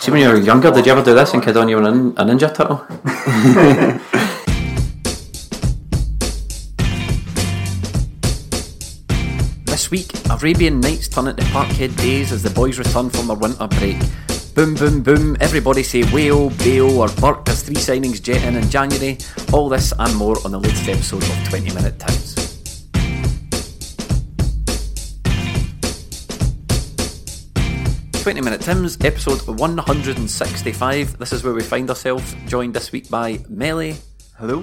See, when you were younger, did you ever do this and kid on you were a Ninja Turtle? this week, Arabian Nights turn into Parkhead Days as the boys return from their winter break. Boom, boom, boom, everybody say Whale, Bale or Burke as three signings jet in in January. All this and more on the latest episode of 20 Minute Times. Twenty Minute Tim's episode 165. This is where we find ourselves, joined this week by Melly. Hello.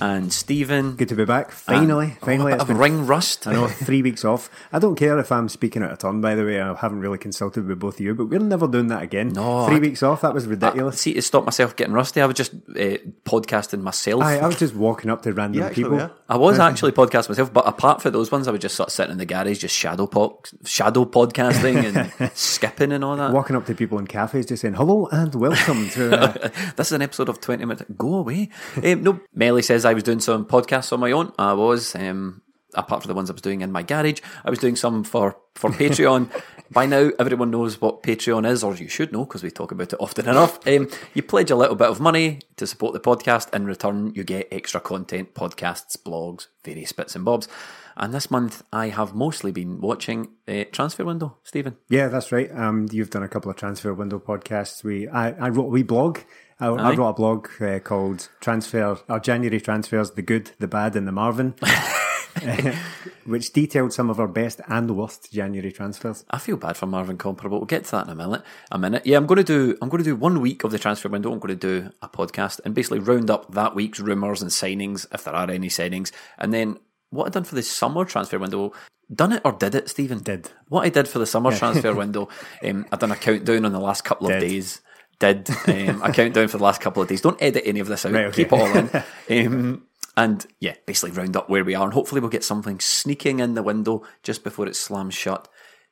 And Stephen. Good to be back. Finally, And- finally. a it's bit of ring rust. I know, three weeks off. I don't care if I'm speaking out of turn, by the way. I haven't really consulted with both of you, but we're never doing that again. No, Three I- weeks off, that was ridiculous. see, to stop myself getting rusty, I was just uh, podcasting myself. I, I was just walking up to random You actually people. were. I was actually podcasting myself, but apart from those ones, I was just sort of sitting in the garage, just shadow po- shadow podcasting and skipping and all that. Walking up to people in cafes just saying, hello and welcome to. Uh, this is an episode of 20 minutes. Go away. um, no, Melly says I was doing some podcasts on my own. I was, um, apart from the ones I was doing in my garage, I was doing some for, for Patreon. By now, everyone knows what Patreon is, or you should know because we talk about it often enough. Um, you pledge a little bit of money to support the podcast. In return, you get extra content, podcasts, blogs, various bits and bobs. And this month, I have mostly been watching uh, Transfer Window, Stephen. yeah, that's right. Um, you've done a couple of transfer window podcasts. We, I, I wrote a wee blog. I, I wrote a blog uh, called Transfer, or January Transfers, the Good, the Bad, and the Marvin, which detailed some of our best and worst January transfers. I feel bad for Marvin Compper. We'll get to that in a minute. A minute. Yeah, I'm going to do. I'm going to do one week of the transfer window. I'm going to do a podcast and basically round up that week's rumours and signings, if there are any signings, and then what I done for the summer transfer window. Done it or did it, Stephen? Did. What I did for the summer transfer window. Um, I done a countdown on the last couple of Did. days. Did um, a countdown for the last couple of days. Don't edit any of this out. Right, okay. Keep it all in. Um, and yeah, basically round up where we are, and hopefully we'll get something sneaking in the window just before it slams shut.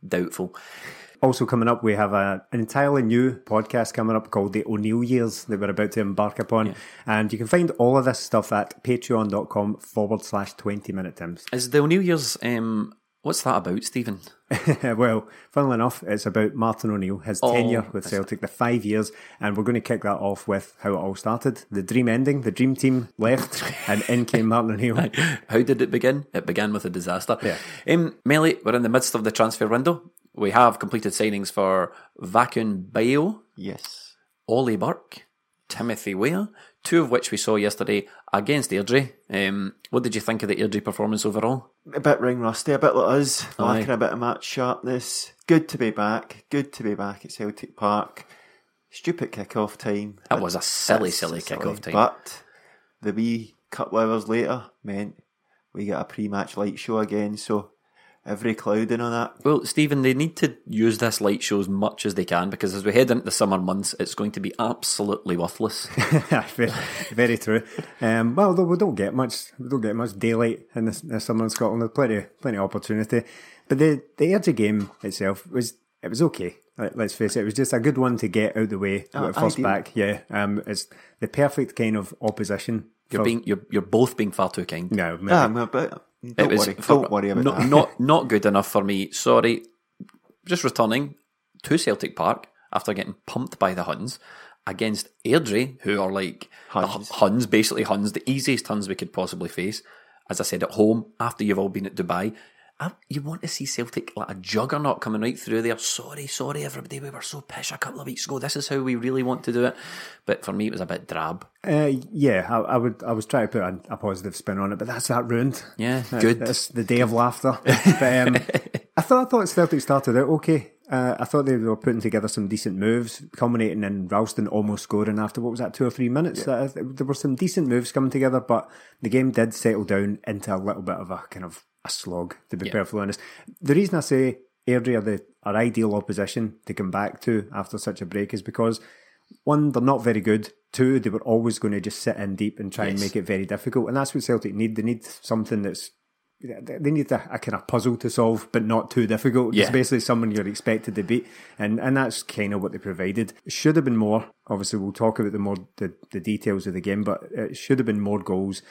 Doubtful. Also coming up, we have a, an entirely new podcast coming up called the O'Neill Years that we're about to embark upon. And you can find all of this stuff at patreon.com forward slash 20 minute times. Is the O'Neill years? Um, what's that about, Stephen? well, funnily enough, it's about Martin O'Neill, his Oh, tenure with Celtic, the five years. And we're going to kick that off with how it all started. The dream ending, the dream team left, and in came Martin O'Neill. How did it begin? It began with a disaster. Yeah. Um, Melly, we're in the midst of the transfer window. We have completed signings for Vakoun Bayo, Yes. Ollie Burke, Timothy Weah, two of which we saw yesterday against Airdrie. Um, what did you think of the Airdrie performance overall? A bit ring rusty, a bit like us, Aye. lacking a bit of match sharpness. Good to be back. Good to be back at Celtic Park. Stupid kick-off time. That was a silly, That's silly kick-off time. But the wee couple hours later meant we get a pre-match light show again. So every clouding on that. Well, Stephen, they need to use this light show as much as they can because as we head into the summer months, it's going to be absolutely worthless. very, very true. Um, well, though we don't get much, we don't get much daylight in this, this summer in Scotland. There's plenty, plenty of opportunity. But the the Airdrie game itself was it was okay. Let- Let's face it, it was just a good one to get out of the way. Oh, first back, yeah. Um, it's the perfect kind of opposition. You're for- being, you're, you're both being far too kind. no, maybe. Ah, I'm It Don't was worry. for- Don't worry about not, that. Not not good enough for me. Sorry. Just returning to Celtic Park after getting pumped by the Huns against Airdrie, who are like Huns. Huns, basically Huns, the easiest Huns we could possibly face. As I said, at home after you've all been at Dubai, I, you want to see Celtic like a juggernaut coming right through there. Sorry, sorry, everybody. We were so pish a couple of weeks ago. This is how we really want to do it. But for me, it was a bit drab. Uh, yeah, I, I would. I was trying to put a, a positive spin on it, but that's that ruined. Yeah, good. That's the day of laughter. but, um, I thought I thought Celtic started out okay. Uh, I thought they were putting together some decent moves, culminating in Ralston almost scoring after what was that two or three minutes. Uh, there were some decent moves coming together, but the game did settle down into a little bit of a kind of a slog. To be perfectly honest, the reason I say Airdrie are the are ideal opposition to come back to after such a break is because one, they're not very good. Two, they were always going to just sit in deep and try and make it very difficult. And that's what Celtic need. They need something that's they need a, a kind of puzzle to solve, but not too difficult. Yeah. It's basically someone you're expected to beat, and and that's kind of what they provided. Should have been more. Obviously, we'll talk about the more the, the details of the game, but it should have been more goals.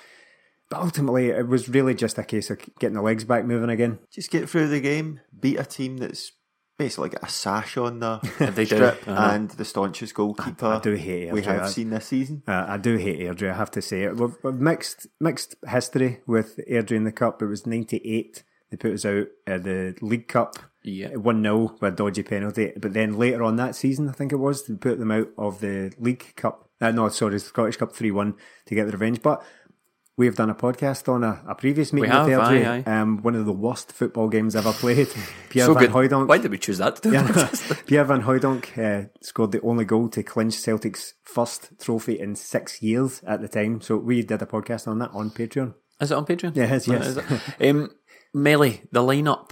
But ultimately, it was really just a case of getting the legs back moving again. Just get through the game, beat a team that's basically got a sash on the They do, strip uh-huh. and the staunchest goalkeeper I do hate we have I- seen this season. Uh, I do hate Airdrie, I have to say it. We've, we've mixed mixed history with Airdrie in the Cup. It was 98. They put us out at the League Cup. Yeah. 1 0 with a dodgy penalty. But then later on that season, I think it was, they put them out of the League Cup. Uh, no, sorry, Scottish Cup 3 1 to get the revenge. But we have done a podcast on a, a previous meeting have, with Airdrie. aye, aye. Um, one of the worst football games ever played. Pierre so Van good. Hooijdonk. Why did we choose that? To do Yeah. Pierre Van Hooijdonk uh, scored the only goal to clinch Celtic's first trophy in six years at the time. So we did a podcast on that on Patreon. Is it on Patreon? Yeah, it is, yes. Is um, Melly, the lineup.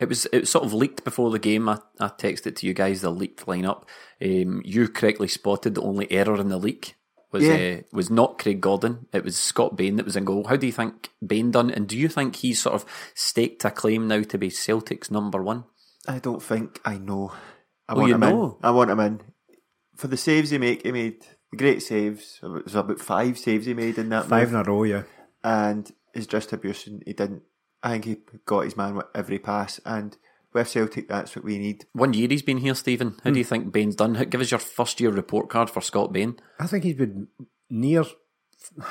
It was it was sort of leaked before the game. I, I texted to you guys the leaked lineup. Um, you correctly spotted the only error in the leak was Yeah. uh, was not Craig Gordon. It was Scott Bain that was in goal. How do you think Bain done? And do you think he's sort of staked a claim now to be Celtic's number one? I don't think I know. I Oh, want you him know? in. I want him in. For the saves he make, he made great saves. It was about five saves he made in that Five move. in a row, yeah. and his distribution, he didn't. I think he got his man with every pass, and with Celtic, that's what we need. One year he's been here, Stephen. How do you think Bain's done? Give us your first year report card for Scott Bain. I think he's been near,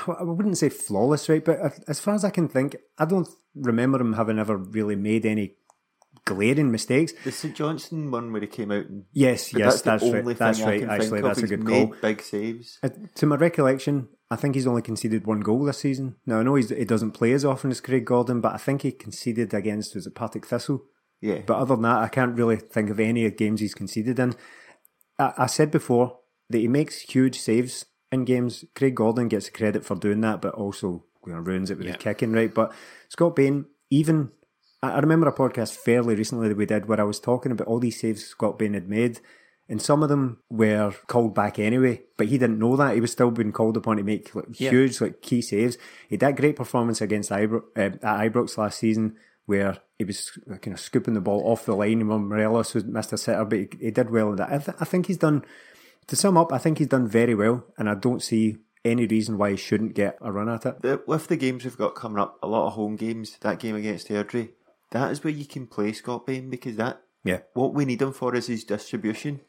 I wouldn't say flawless, right? But as far as I can think, I don't remember him having ever really made any glaring mistakes. The St Johnstone one where he came out and Yes, but yes, that's, that's, right. That's thing right. Actually, think that's of. a He's good made call. Big saves. Uh, to my recollection, I think he's only conceded one goal this season. Now I know he's, he doesn't play as often as Craig Gordon, but I think he conceded against was it Partick Thistle. Yeah, But other than that, I can't really think of any games he's conceded in. I, I said before that he makes huge saves in games. Craig Gordon gets credit for doing that, but also you know, ruins it with his kicking, right? But Scott Bain, even I I remember a podcast fairly recently that we did where I was talking about all these saves Scott Bain had made. And some of them were called back anyway, but he didn't know that. He was still being called upon to make like, Yeah. huge, like key saves. He had that great performance against Ibro- uh, at Ibrox last season, where he was kind of scooping the ball off the line when Morelos was missed a sitter, but he, he did well in that. I, th- I think he's done. To sum up, I think he's done very well, and I don't see any reason why he shouldn't get a run at it. the, with the games we've got coming up, a lot of home games. That game against Airdrie, that is where you can play Scott Bain because that Yeah, what we need him for is his distribution.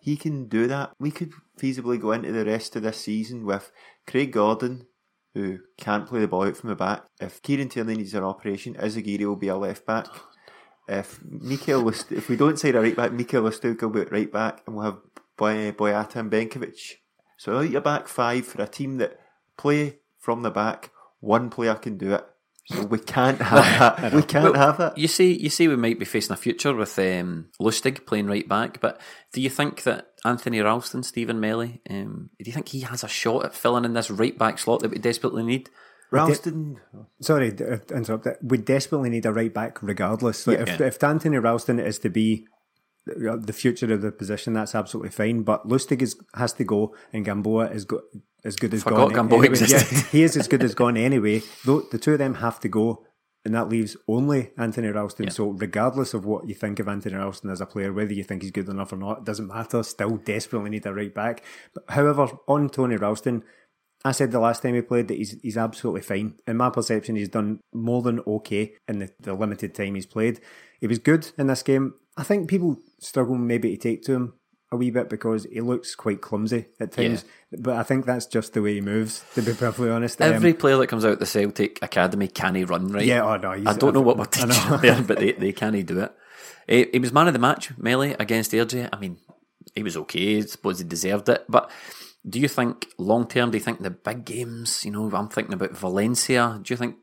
He can do that. We could feasibly go into the rest of this season with Craig Gordon, who can't play the ball out from the back. If Kieran Tierney needs an operation, Izaguirre will be a left back. If Mikael if we don't sign a right back, Mikael Lustig will be at right back, and we'll have Boy Boyata and Benkovic. So out your back five for a team that play from the back, one player can do it. So we can't have that. We can't have that. You see, you see, we might be facing a future with um, Lustig playing right back, but do you think that Anthony Ralston, Stephen Melly, um, do you think he has a shot at filling in this right back slot that we desperately need? Ralston, sorry to interrupt. That we desperately need a right back, regardless. Like, if Yeah. if Anthony Ralston is to be the the future of the position, that's absolutely fine. But Lustig is, has to go, and Gamboa is go, as good as Forgot gone. Gamboa anyway. existed. Yeah, he is as good as gone anyway. Though the two of them have to go, and that leaves only Anthony Ralston. So regardless of what you think of Anthony Ralston as a player, whether you think he's good enough or not, it doesn't matter. Still desperately need a right back. But however, on Tony Ralston. I said the last time he played that he's he's absolutely fine. In my perception, he's done more than okay in the, the limited time he's played. He was good in this game. I think people struggle maybe to take to him a wee bit because he looks quite clumsy at times. But I think that's just the way he moves. To be perfectly honest, Um, Every player that comes out the Celtic academy can he run right. Yeah, oh no, I don't know what we're I teaching there, but they, they can he do it. Eh, he was man of the match, Melly against Airdrie. I mean, he was okay. I suppose he deserved it. But do you think long term? Do you think the big games? You know, I'm thinking about Valencia. Do you think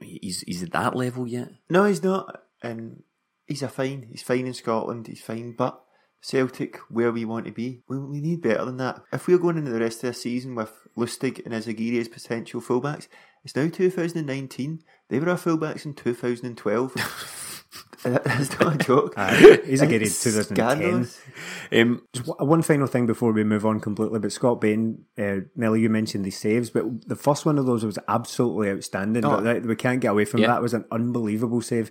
he's he's at that level yet? No, he's not. And he's a fine. He's fine in Scotland. He's fine. But Celtic, where we want to be, we, we need better than that. If we're going into the rest of the season with Lustig and Izaguirre as potential fullbacks, it's now 2019. They were our fullbacks in 2012. That's not a joke. he's a It's 2010. Um, Just one- final thing before we move on completely, but Scott Bain, uh, Melly, you mentioned the saves, but the first one of those was absolutely outstanding. Oh. But we can't get away from Yeah. that. Was an unbelievable save,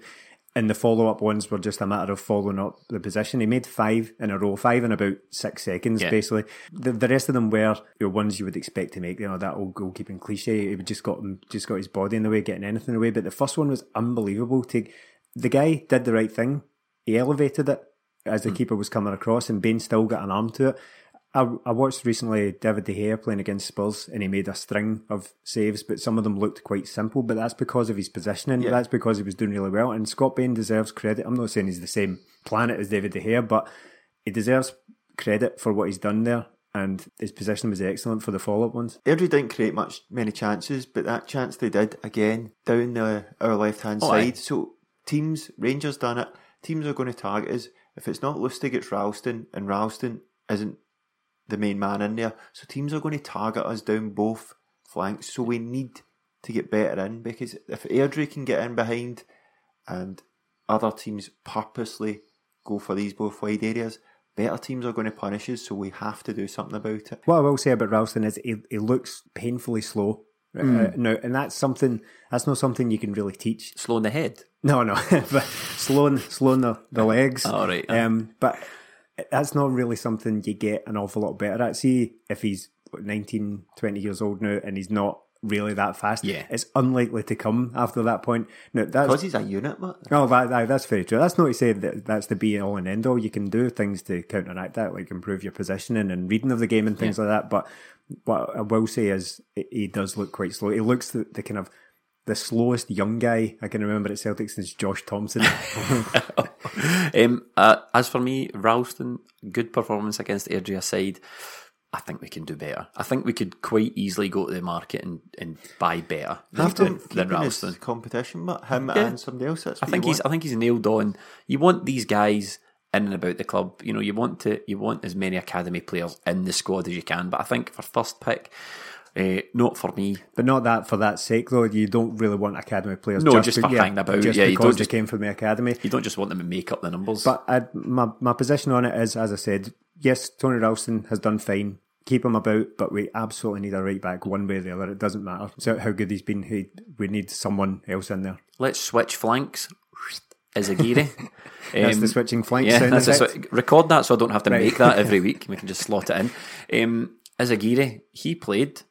and the follow up ones were just a matter of following up the position. He made five in a row, five in about six seconds, Yeah. basically. The, the rest of them were you know, ones you would expect to make. You know that old goalkeeping cliche. He just got him, just got his body in the way, getting anything away. But the first one was unbelievable. To the guy did the right thing. He elevated it as the hmm. keeper was coming across, and Bain still got an arm to it. I, I watched recently David De Gea playing against Spurs, and he made a string of saves, but some of them looked quite simple. But that's because of his positioning. Yeah. That's because he was doing really well. And Scott Bain deserves credit. I'm not saying he's the same planet as David De Gea, but he deserves credit for what he's done there. And his position was excellent for the follow-up ones. Airdrie didn't create much many chances, but that chance they did again down the our left hand Oh, aye. side. So teams, Rangers done it. Teams are going to target us. If it's not Lustig, it's Ralston, and Ralston isn't the main man in there. So teams are going to target us down both flanks. So we need to get better in because if Airdrie can get in behind, and other teams purposely go for these both wide areas, better teams are going to punish us. So we have to do something about it. What I will say about Ralston is he, he looks painfully slow. Uh, now, and that's something that's not something you can really teach. slow in the head. No, no, but slowing, slowing the, the legs. All right. Um, but that's not really something you get an awful lot better at. See, if he's what, 19, 20 years old now and he's not really that fast, Yeah. it's unlikely to come after that point. Now, that's Because he's a unit, but Oh, that, that, that's very true. That's not to say that that's the be all and end all. You can do things to counteract that, like improve your positioning and reading of the game and things like that. But what I will say is, he- he does look quite slow. He looks the, the kind of the slowest young guy I can remember at Celtic since Josh Thompson. Um, uh, as for me, Ralston, good performance against Airdrie aside, I think we can do better. I think we could quite easily go to the market and, and buy better have than, to than keep Ralston. his competition, but him Yeah. and somebody else. That's I think you he's I think he's nailed on. You want these guys in and about the club. You know, you want to you want as many academy players in the squad as you can. But I think for first pick, uh, not for me. but not that for that sake, though. You don't really want academy players. No, just for hanging about. Just Yeah, you because don't they just- came from the academy. You don't just want them to make up the numbers. But I, my my position on it is, as I said, yes, Tony Ralston has done fine. Keep him about, but we absolutely need a right back one way or the other. It doesn't matter so how good he's been. He, we need someone else in there. let's switch flanks. Is a Giri. That's the switching flanks Yeah, that's a effect. record that so I don't have to Right. make that every week. We can just slot it in. Um, Izaguirre, he played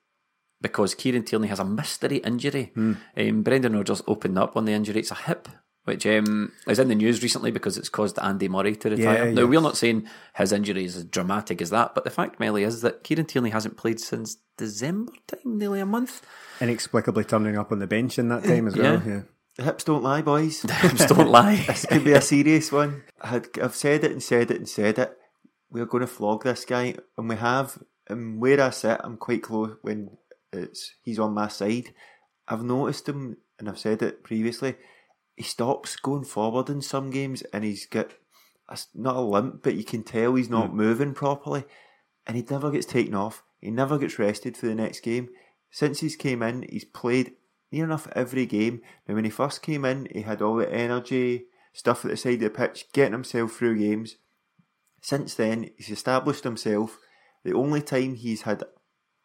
because Kieran Tierney has a mystery injury. Hmm. Um, Brendan Rodgers opened up on the injury. It's a hip, which um, is in the news recently because it's caused Andy Murray to retire. Yeah, now, yeah. we're not saying his injury is as dramatic as that, but the fact, Melly, is that Kieran Tierney hasn't played since December time, nearly a month. Inexplicably turning up on the bench in that time as well. Yeah. Yeah. The hips don't lie, boys. Hips don't lie. this could be a serious one. I had, I've said it and said it and said it. We're going to flog this guy, and we have. And where I sit, I'm quite close when it's he's on my side. I've noticed him, and I've said it previously. He stops going forward in some games, and he's got a not a limp, but you can tell he's not hmm. moving properly, and he never gets taken off. He never gets rested for the next game. Since he's came in, he's played near enough every game. Now, when he first came in, he had all the energy, stuff at the side of the pitch, getting himself through games. Since then, he's established himself. The only time he's had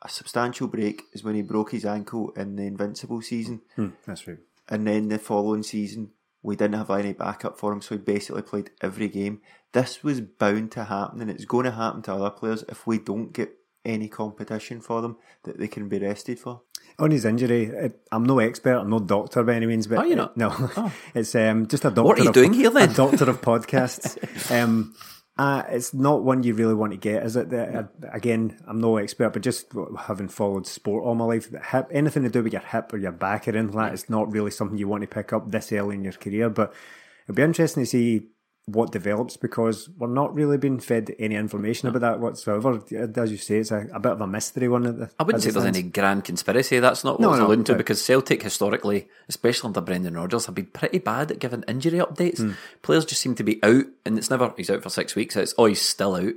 a substantial break is when he broke his ankle in the Invincible season. Hmm, that's right. And then the following season, we didn't have any backup for him, so he basically played every game. This was bound to happen, and it's going to happen to other players if we don't get any competition for them that they can be rested for. On his injury, I'm no expert, I'm no doctor by any means, but Are you not? no, Oh. it's um, just a doctor. What are you of, doing here then? A doctor of podcasts. um, Uh, it's not one you really want to get, is it? Uh, again, I'm no expert, but just having followed sport all my life, the hip, anything to do with your hip or your back or anything like that, it's not really something you want to pick up this early in your career. But it'll be interesting to see what develops because we're not really being fed any information about that whatsoever. As you say, it's a, a bit of a mystery one. At the, I wouldn't say there's any grand conspiracy. That's not what No, I was no, alluding to because Celtic historically, especially under Brendan Rodgers, have been pretty bad at giving injury updates. Hmm. Players just seem to be out, and it's never he's out for six weeks. It's oh he's still out.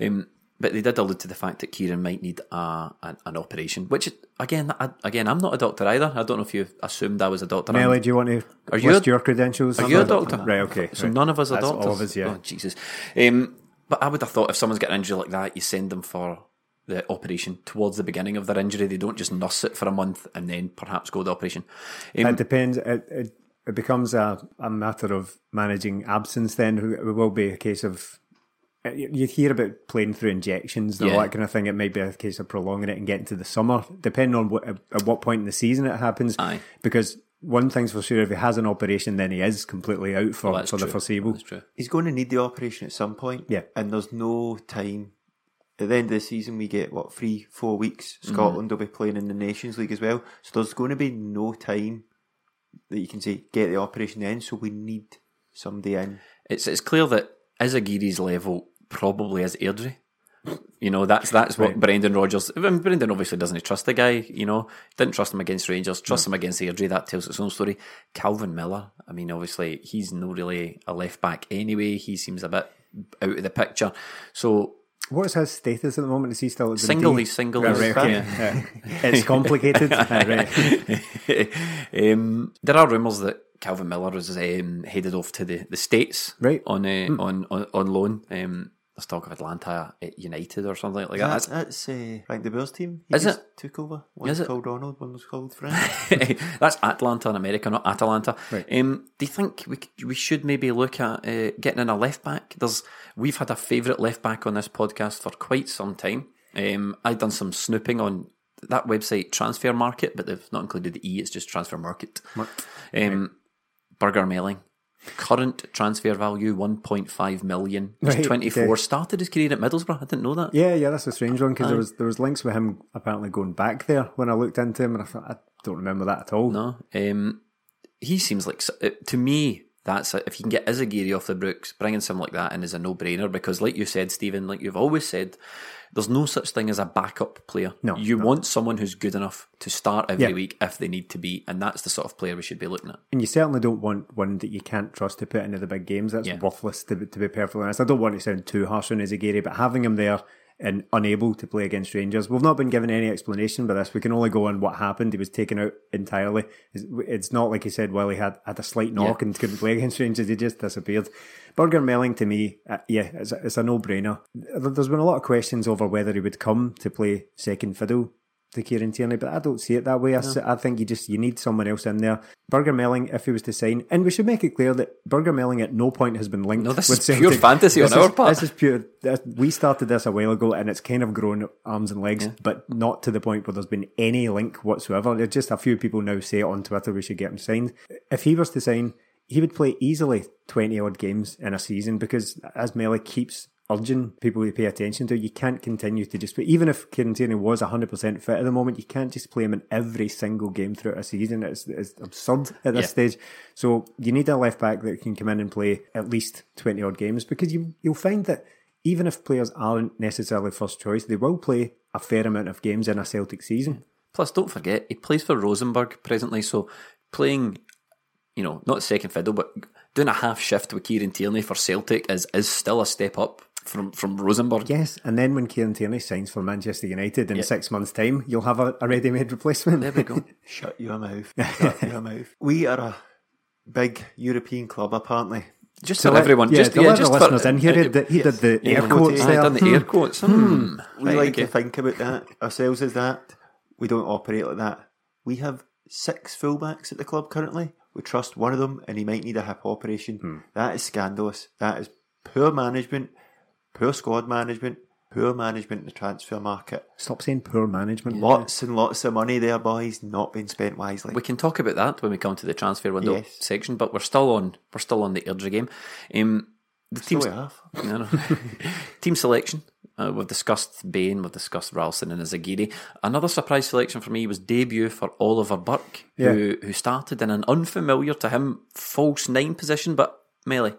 Um, but they did allude to the fact that Kieran might need a, an, an operation, which again, I, again, I'm not a doctor either. I don't know if you assumed I was a doctor. Melly, do you want to Are you list a- your credentials? Are you a doctor? Right, okay. So right. none of us are That's doctors. All of us, yeah. Oh, Jesus. Um, but I would have thought if someone's got an injury like that, you send them for the operation towards the beginning of their injury. They don't just nurse it for a month and then perhaps go to operation. Um, It depends. It, it, it becomes a, a matter of managing absence. Then it will be a case of you you hear about playing through injections and all Yeah. that kind of thing. It might be a case of prolonging it and getting to the summer, depending on what, at what point in the season it happens. Aye. Because one thing's for sure: if he has an operation, then he is completely out for, well, that's for the foreseeable. That's true. He's going to need the operation at some point. Yeah. And there's no time. At the end of the season, we get, what, three, four weeks? Mm-hmm. Scotland will be playing in the Nations League as well. So there's going to be no time that you can say, get the operation then. So we need somebody in. It's it's clear that Izaguirre's level probably is Airdrie. You know, that's that's what Right. Brendan Rodgers. I mean, Brendan obviously doesn't trust the guy. You know, didn't trust him against Rangers. Trust him against Airdrie. That tells its own story. Calvin Miller. I mean, obviously he's no really a left back anyway. He seems a bit out of the picture. So What is his status at the moment? Is he still at the Single, he's single, Right, right, okay. yeah. Yeah. It's complicated. Um, there are rumours that Calvin Miller was um, headed off to the, the States Right. on, uh, on on on loan. Um, there's talk of Atlanta at United or something like that. That's, That's- that's uh, Frank de Boer's team. He Is it? took over. One Is was it? called Ronald, one was called Frank. That's Atlanta in America, not Atalanta. Right. Um, do you think we could, we should maybe look at uh, getting in a left back? There's we've had a favourite left back on this podcast for quite some time. Um, I've done some snooping on that website, Transfer Market, but they've not included the e. It's just Transfer Market. Um, Birger Meling. Current transfer value 1.5 million. He's Right, 24. okay. Started his career at Middlesbrough. I didn't know that. Yeah, yeah, that's a strange one because there was there was links with him apparently going back there when I looked into him, and I thought I don't remember that at all. No. Um, he seems like, uh, to me, that's a, if you can get Izaguirre off the books, bringing someone like that in is a no brainer because, like you said, Stephen, like you've always said, there's no such thing as a backup player. No, You no. want someone who's good enough to start every Yeah. week if they need to be, and that's the sort of player we should be looking at. And you certainly don't want one that you can't trust to put into the big games. That's Yeah. worthless, to be, to be perfectly honest. I don't want to sound too harsh on Izaguirre, but having him there and unable to play against Rangers, we've not been given any explanation by this. We can only go on what happened. He was taken out entirely. It's, not like he said, well, he had, had a slight knock Yeah. and couldn't play against Rangers. He just disappeared. Birger Meling, to me, uh, yeah, it's a, it's a no-brainer. There's been a lot of questions over whether he would come to play second fiddle to Kieran Tierney, but I don't see it that way. I think you just you need someone else in there. Birger Meling, if he was to sign, and we should make it clear that Birger Meling at no point has been linked. No, this with is pure fantasy This on is- our part. This is pure. This, we started this a while ago, and it's kind of grown arms and legs, but not to the point where there's been any link whatsoever. There's just a few people now say on Twitter we should get him signed. If he was to sign, he would play easily twenty odd games in a season because as Melly keeps urging people to pay attention to. You can't continue to just, play even if Kieran Tierney was 100% fit at the moment, you can't just play him in every single game throughout a season. It's, it's absurd at this Yeah. stage. So you need a left back that can come in and play at least 20 odd games because you, you'll find that even if players aren't necessarily first choice, they will play a fair amount of games in a Celtic season. Plus, don't forget, he plays for Rosenborg presently, so playing, you know, not second fiddle, but doing a half shift with Kieran Tierney for Celtic is, is still a step up from, from Rosenborg. Yes, and then when Kieran Tierney signs for Manchester United in six months' time, you'll have a, a ready-made replacement. There we go. Shut your mouth. Shut your mouth. We are a big European club, apparently. Just To for let- everyone, yeah, just yeah, let just the for, listeners in here, he did, he did the Yeah, air quotes I I there. done the air quotes. Hmm. We Right, like okay. to think about that ourselves as that. We don't operate like that. We have six fullbacks at the club currently. We trust one of them and he might need a hip operation. That is scandalous. That is poor management, poor squad management, poor management in the transfer market. Stop saying poor management. Lots and lots of money there, boys, not being spent wisely. We can talk about that when we come to the transfer window Yes. section, but we're still on we're still on the Airdrie game. Um, the So team's we have. I know. Team selection. Uh, we've discussed Bain, we've discussed Ralston and Izaguirre. Another surprise selection for me was debut for Oliver Burke, who, who started in an unfamiliar to him false nine position. But Melly,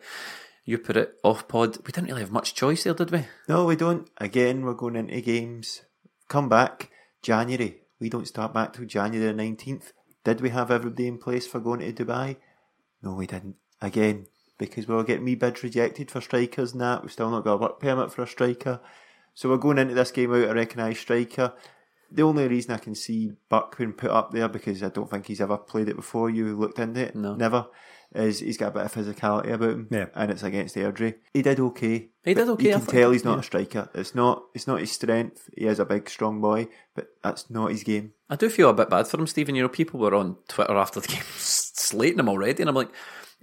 you put it off pod. We didn't really have much choice there, did we? No, we don't. Again, we're going into games. Come back January. We don't start back till January the nineteenth. Did we have everybody in place for going to Dubai? No, we didn't. Again, because we were getting me bids rejected for strikers and that. We've still not got a work permit for a striker. So we're going into this game out a recognised striker. The only reason I can see Buck being put up there because I don't think he's ever played it before. You looked into it, No. never. Is he's got a bit of physicality about him, Yeah. and it's against Airdrie. He did okay. He did okay, You I can thought. tell he's not a striker. It's not. It's not his strength. He is a big, strong boy, but that's not his game. I do feel a bit bad for him, Stephen. You know, people were on Twitter after the game slating him already, and I'm like,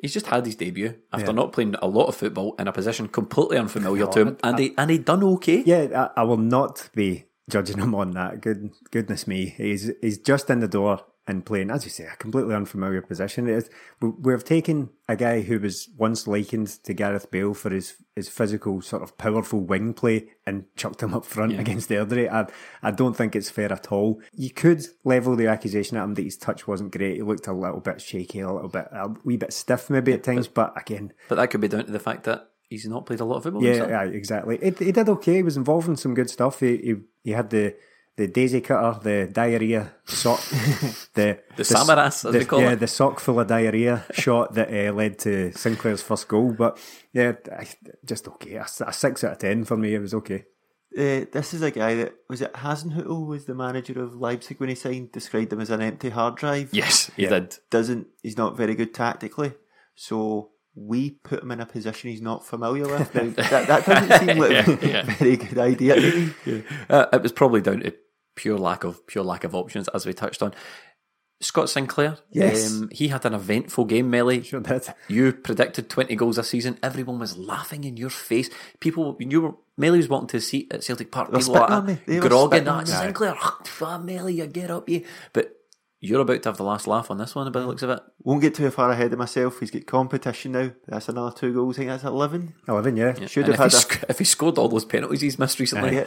he's just had his debut after Yeah. not playing a lot of football in a position completely unfamiliar to him, and he and he done okay. Yeah, I, I will not be judging him on that. Good, goodness me, he's he's just in the door and playing, as you say, a completely unfamiliar position. It is, we, we've taken a guy who was once likened to Gareth Bale for his his physical, sort of powerful wing play and chucked him up front against Airdrie. I, I don't think it's fair at all. You could level the accusation at him that his touch wasn't great. He looked a little bit shaky, a little bit, a wee bit stiff maybe at times. But again, But that could be down to the fact that he's not played a lot of football. yeah, yeah, exactly. It, he did okay. He was involved in some good stuff. He he, he had the the daisy cutter, the diarrhea sock, the The samaras, as the, they call yeah, it. the sock full of diarrhea shot that uh, led to Sinclair's first goal. But yeah, I, just okay. A, a six out of ten for me. It was okay. Uh, this is a guy that was it Hasenhüttl was the manager of Leipzig when he signed. Described him as an empty hard drive. Yes, he did. doesn't. He's not very good tactically. So we put him in a position he's not familiar with. Now, that, that doesn't seem like a very good idea to me. Uh, it was probably down to pure lack of pure lack of options, as we touched on. Scott Sinclair, Yes. um, he had an eventful game, Melly. Sure did. You predicted 20 goals this season. Everyone was laughing in your face. People, you were, Melly was walking to a seat at Celtic Park. were People were spitting like, on me. They were grogging spitting that. on me. Sinclair, ah, Melly, you get up, you. But you're about to have the last laugh on this one, by the looks of it. Won't get too far ahead of myself. He's got competition now. That's another two goals. I think that's eleven. Eleven, yeah. Should And have if, had he, a sc- if he scored all those penalties he's missed recently, Yeah,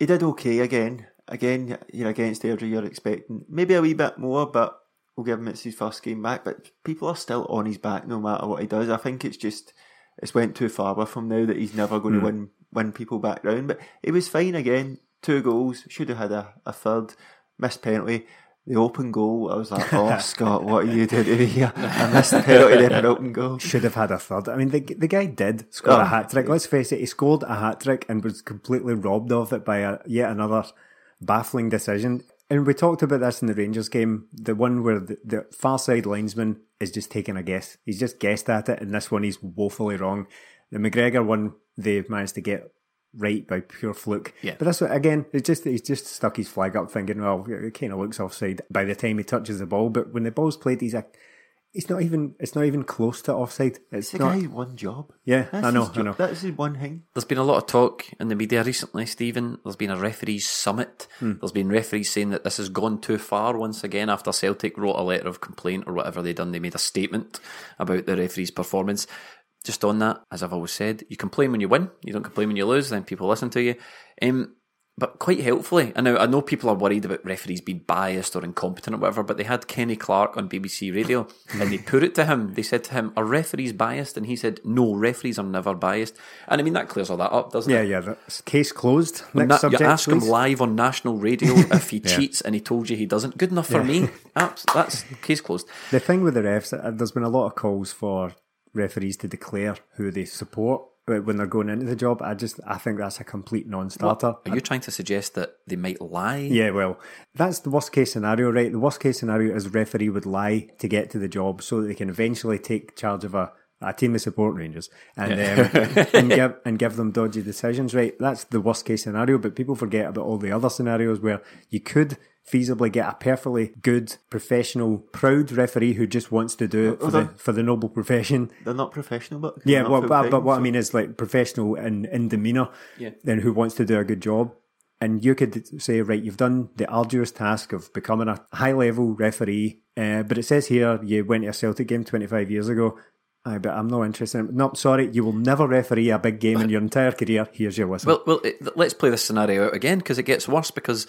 he did okay again. Again, you're against Airdrie. You're expecting maybe a wee bit more, but we'll give him it's his first game back. But people are still on his back no matter what he does. I think it's just it's went too far with him now that he's never going to hmm. win win people back round. But it was fine again. Two goals. Should have had a, a third. Missed penalty. The open goal, I was like, oh, Scott, what are you doing to me here? I missed the penalty then an open goal. Should have had a third. I mean, the the guy did score Oh, a hat trick. Let's face it, he scored a hat trick and was completely robbed of it by a, yet another baffling decision. And we talked about this in the Rangers game, the one where the, the far side linesman is just taking a guess. He's just guessed at it, and this one he's woefully wrong. The McGregor one—they've managed to get right by pure fluke. Yeah. But this one, again, it's just he's just stuck his flag up, thinking, well, it kind of looks offside by the time he touches the ball. But when the ball's played, he's a It's not even. It's not even close to offside. It's It's the not. guy's one job. Yeah, That's I know, I know. That's his one thing. There's been a lot of talk in the media recently, Stephen. There's been a referees summit. There's been referees saying that this has gone too far once again after Celtic wrote a letter of complaint or whatever they done. They made a statement about the referee's performance. Just on that, as I've always said, you complain when you win, you don't complain when you lose, then people listen to you. Um, but quite helpfully, and now I know people are worried about referees being biased or incompetent or whatever, but they had Kenny Clark on BBC Radio and they put it to him. They said to him, Are referees biased? And he said, No, referees are never biased. And I mean, that clears all that up, doesn't Yeah, it? yeah. Yeah. That's case closed. Na- Next you subject, ask him live on national radio if he cheats and he told you he doesn't. Good enough for me. Abs- that's case closed. The thing with the refs, uh, there's been a lot of calls for referees to declare who they support when they're going into the job. I just, I think that's a complete non-starter. Are you trying to suggest that they might lie? Yeah, well, that's the worst case scenario, right? The worst case scenario is referee would lie to get to the job so that they can eventually take charge of a, a team of support Rangers and um, and give and give them dodgy decisions, right? That's the worst case scenario, but people forget about all the other scenarios where you could feasibly get a perfectly good, professional, proud referee who just wants to do it for the for the noble profession. They're not professional, but Yeah, well, but, but what I mean is like professional in, in demeanour, Yeah. then who wants to do a good job. And you could say, right, you've done the arduous task of becoming a high level referee, uh, but it says here you went to a Celtic game 25 years ago. Aye, but I'm not interested. In, no, sorry, you will never referee a big game in your entire career. Here's your whistle. Well, well, it, let's play this scenario out again because it gets worse because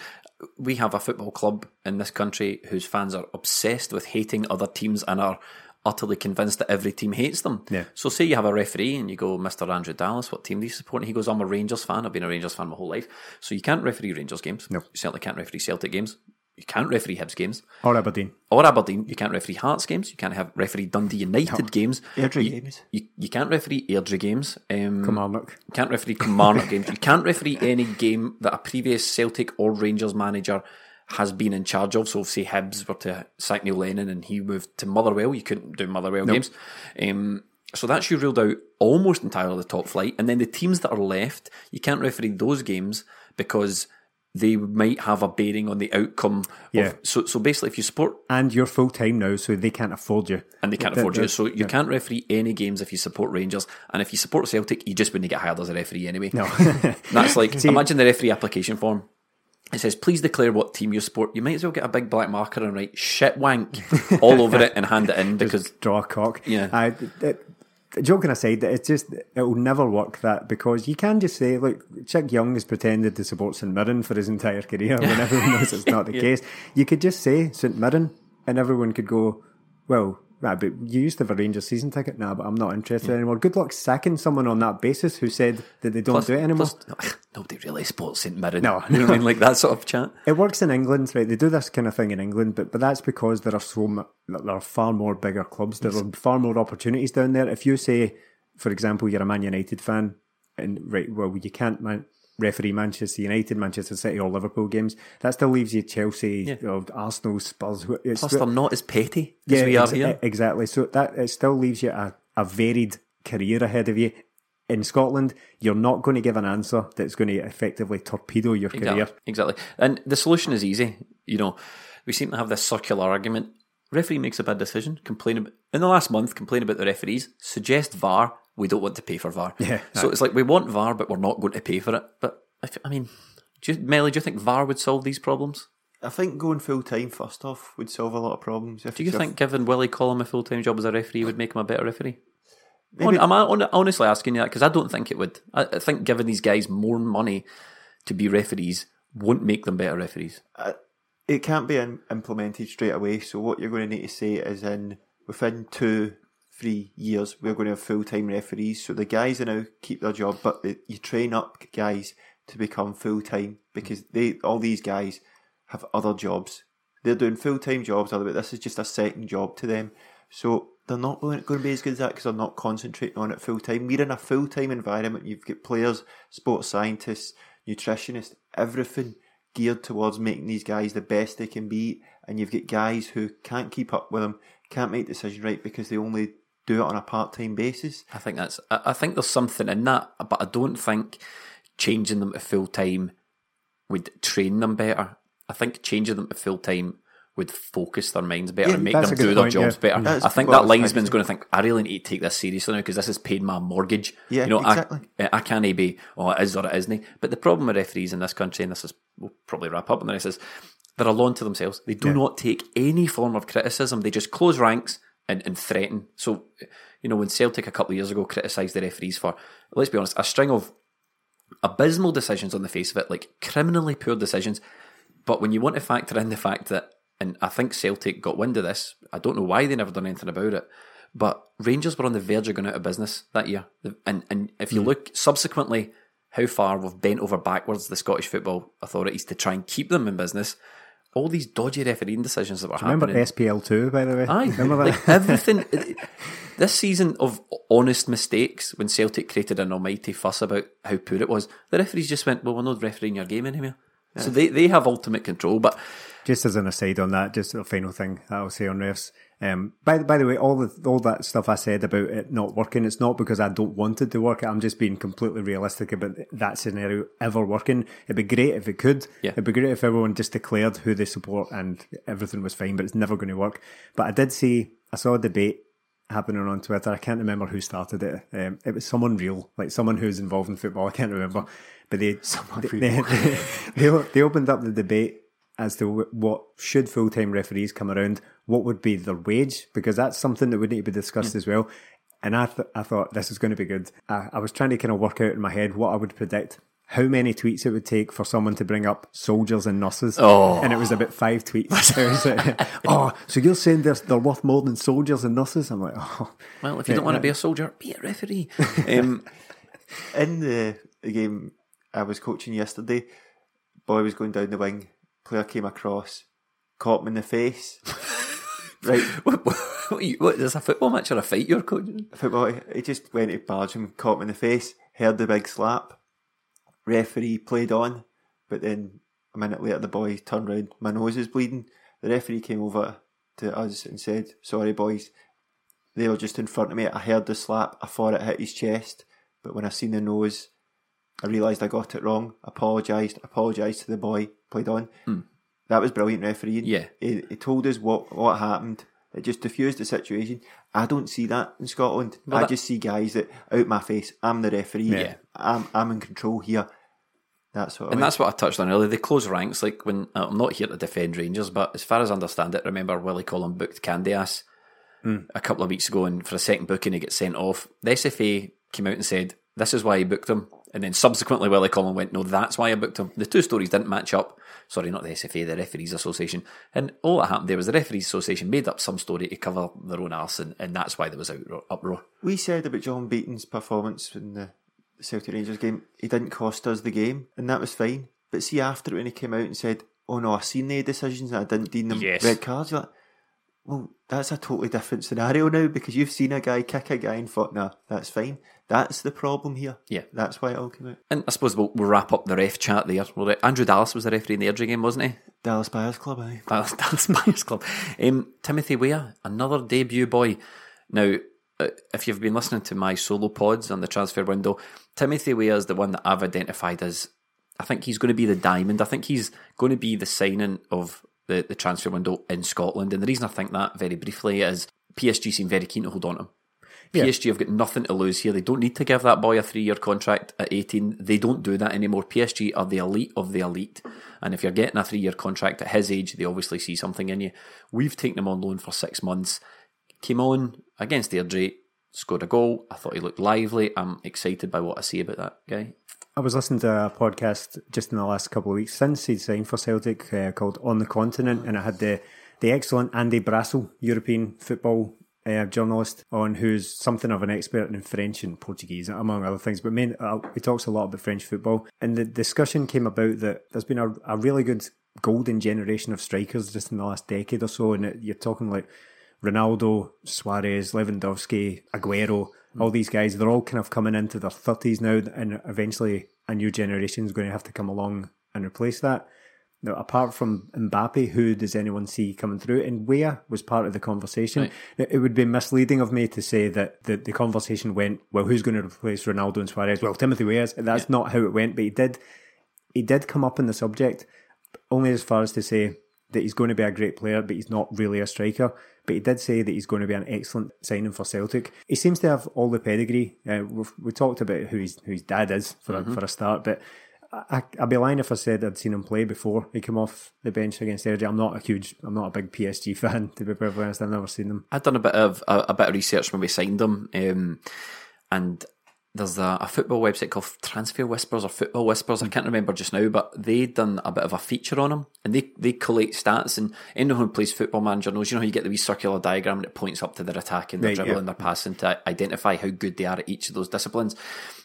we have a football club in this country whose fans are obsessed with hating other teams and are utterly convinced that every team hates them. Yeah. So say you have a referee and you go, Mr. Andrew Dallas, what team do you support? And he goes, I'm a Rangers fan. I've been a Rangers fan my whole life. So you can't referee Rangers games. No. You certainly can't referee Celtic games. You can't referee Hibs games. or Aberdeen. Or Aberdeen. You can't referee Hearts games. You can't have referee Dundee United games. Airdrie you, games. You, you can't referee Airdrie games. Um, Kilmarnock. you can't referee Kilmarnock games. You can't referee any game that a previous Celtic or Rangers manager has been in charge of. So, if, say Hibs were to sack Neil Lennon and he moved to Motherwell, you couldn't do Motherwell games. Um, so that's you ruled out almost entirely the top flight. And then the teams that are left, you can't referee those games because they might have a bearing on the outcome. Yeah. Of, so, so basically, if you support And you're full time now, so they can't afford you. and they can't afford you. So you can't referee any games if you support Rangers, and if you support Celtic, you just wouldn't get hired as a referee anyway. No. That's like imagine the referee application form. It says, "Please declare what team you support." You might as well get a big black marker and write "shit wank" all over it and hand it in because draw a cock. Yeah. I, it, joking aside, that it's just it will never work that because you can just say, look, Chick Young has pretended to support St Mirren for his entire career when everyone knows it's not the case. You could just say St Mirren, and everyone could go, well. Right, but you used to have a Rangers season ticket now, but I'm not interested anymore. Good luck sacking someone on that basis who said that they don't plus, do it anymore. plus, nobody really supports St Mirren. No. you know what I mean, like that sort of chat. It works in England, right? They do this kind of thing in England, but but that's because there are so there are far more bigger clubs. There are far more opportunities down there. If you say, for example, you're a Man United fan, and right, well, you can't man- referee Manchester United, Manchester City, or Liverpool games. That still leaves you Chelsea, or Arsenal, Spurs. It's, Plus, they're not as petty as yeah, we are here. exactly. So that it still leaves you a, a varied career ahead of you. In Scotland, you're not going to give an answer that's going to effectively torpedo your career. Exactly. Exactly. And the solution is easy. You know, we seem to have this circular argument. Referee makes a bad decision. Complain about, in the last month. Complain about the referees. Suggest VAR. We don't want to pay for VAR. Yeah, So it's like we want VAR, but we're not going to pay for it. But if, I mean, do you, Melly, do you think VAR would solve these problems? I think going full time first off would solve a lot of problems. If Do you it's a- think giving Willie Collum a full time job as a referee would make him a better referee? Maybe- I'm hon- honestly asking you that because I don't think it would. I, I think giving these guys more money to be referees won't make them better referees. it can't be in, implemented straight away. So what you're going to need to say is in within two, three years, we're going to have full time referees. So the guys are now keep their job, but the, you train up guys to become full time because mm. they all these guys have other jobs. They're doing full time jobs, other but this is just a second job to them. So they're not going to be as good as that because they're not concentrating on it full time. We're in a full time environment. You've got players, sports scientists, nutritionists, everything geared towards making these guys the best they can be. And you've got guys who can't keep up with them, can't make decisions right because they only do it on a part time basis. I think that's. I I think there's something in that, but I don't think changing them to full time would train them better. I think changing them to full time would focus their minds better Yeah, and make them do their point, jobs yeah. better. That's I think that linesman's going to think, I really need to take this seriously now because this has paid my mortgage. Yeah, you know, exactly. Eh, I, I can't be, oh, it is or it isn't. But the problem with referees in this country, and this is, we'll probably wrap up on this, is they're alone to themselves. They do Yeah. not take any form of criticism. They just close ranks and, and threaten. So, you know, when Celtic a couple of years ago criticised the referees for, let's be honest, a string of abysmal decisions on the face of it, like criminally poor decisions. But when you want to factor in the fact that, and I think Celtic got wind of this, I don't know why they never done anything about it, but Rangers were on the verge of going out of business that year. And and if you hmm. look subsequently how far we've bent over backwards the Scottish football authorities to try and keep them in business, all these dodgy refereeing decisions that were happening. Remember. SPL two, by the way. Aye, remember that? like everything. this season of honest mistakes, when Celtic created an almighty fuss about how poor it was, the referees just went, "Well, we're not refereeing your game anymore." So they, they have ultimate control. But Just as an aside on that, just a final thing I'll say on refs. Um, by by the way, all the all that stuff I said about it not working, it's not because I don't want it to work. I'm just being completely realistic about that scenario ever working. It'd be great if it could. Yeah. It'd be great if everyone just declared who they support and everything was fine, but it's never going to work. But I did see, I saw a debate happening on Twitter. I can't remember who started it. Um, it was someone real, like someone who's involved in football. I can't remember, but they they, they, they they opened up the debate as to what should full time referees come around. What would be their wage? Because that's something that would need to be discussed as well. and I th- I thought this is going to be good. I, I was trying to kind of work out in my head what I would predict. How many tweets it would take for someone to bring up soldiers and nurses? Oh. and it was about five tweets. It was like, oh, so you're saying they're, they're worth more than soldiers and nurses? I'm like, oh, Well, if you don't want to be a soldier, be a referee. Um, In the, the game I was coaching yesterday, boy was going down the wing, player came across, caught him in the face. Right, what, what, what, you- what, there's a football match or a fight you're coaching? football, he just went to barge him, caught him in the face, heard the big slap. Referee played on, but then a minute later the boy turned round, my nose is bleeding. The referee came over to us and said, Sorry boys, they were just in front of me. I heard the slap, I thought it hit his chest, but when I seen the nose, I realised I got it wrong. Apologised, apologised to the boy, played on. Hmm. That was brilliant refereeing. Yeah. He, he told us what, what happened. It just diffused the situation. I don't see that in Scotland. Well, I that- just see guys that out my face. I'm the referee. Yeah. I'm I'm in control here. That's what. I And that's what I touched on earlier. They close ranks. Like when uh, I'm not here to defend Rangers, but as far as I understand it, remember Willie Collum booked Candeias a couple of weeks ago, and for a second booking, he gets sent off. The SFA came out and said this is why he booked him, and then subsequently Willie Collum went, no, that's why I booked him. The two stories didn't match up. Sorry, not the SFA, the Referees Association. And all that happened there was the Referees Association made up some story to cover their own arse, and, and that's why there was outro- uproar. we said about John Beaton's performance in the Celtic Rangers game. He didn't cost us the game, and that was fine. But see, after it, when he came out and said, "Oh no, I seen the decisions and I didn't deem them Yes. red cards," you're like, "Well, that's a totally different scenario now because you've seen a guy kick a guy and thought, nah, that's fine." That's the problem here. Yeah. that's why it all came out. And I suppose we'll, we'll wrap up the ref chat there. Well, Andrew Dallas was the referee in the Airdrie game, wasn't he? Dallas Buyers Club, aye. Dallas, Dallas Buyers Club. Um, Timothy Weah, another debut boy. Now, uh, if you've been listening to my solo pods on the transfer window, Timothy Weah is the one that I've identified as. I think he's going to be the diamond. I think he's going to be the signing of the, the transfer window in Scotland. And the reason I think that very briefly is PSG seem very keen to hold on to him. PSG have got nothing to lose here. They don't need to give that boy a three year contract at 18. They don't do that anymore. PSG are the elite of the elite. And if you're getting a three year contract at his age, they obviously see something in you. We've taken him on loan for six months. Came on against Airdrie, scored a goal. I thought he looked lively. I'm excited by what I see about that guy. I was listening to a podcast just in the last couple of weeks since he'd signed for Celtic uh, called On the Continent, and it had the the excellent Andy Brassell, European football uh, journalist, on who's something of an expert in French and Portuguese, among other things. But main, uh, he talks a lot about French football, and the discussion came about that there's been a, a really good golden generation of strikers just in the last decade or so, and it, you're talking like Ronaldo, Suarez, Lewandowski, Aguero, all these guys, they're all kind of coming into their 30s now, and eventually a new generation is going to have to come along and replace that. Now, apart from Mbappe, who does anyone see coming through? And Weah was part of the conversation. Right. It would be misleading of me to say that the, the conversation went, well, who's going to replace Ronaldo and Suarez? Well, Timothy Weah. That's not how it went, but he did, he did come up in the subject, only as far as to say that he's going to be a great player, but he's not really a striker. But he did say that he's going to be an excellent signing for Celtic. He seems to have all the pedigree. Uh, we've, we talked about who his who his dad is for a, for a start, but I'd be lying if I said I'd seen him play before he came off the bench against Airdrie. I'm not a huge, I'm not a big PSG fan to be perfectly honest. I've never seen them. I'd done a bit of a, a bit of research when we signed him, um, and there's a, a football website called Transfer Whispers or Football Whispers. I can't remember just now, but they done a bit of a feature on him, and they they collate stats. And anyone who plays Football Manager knows, you know, how you get the wee circular diagram and it points up to their attacking, their Right, dribbling, yeah. their passing to identify how good they are at each of those disciplines.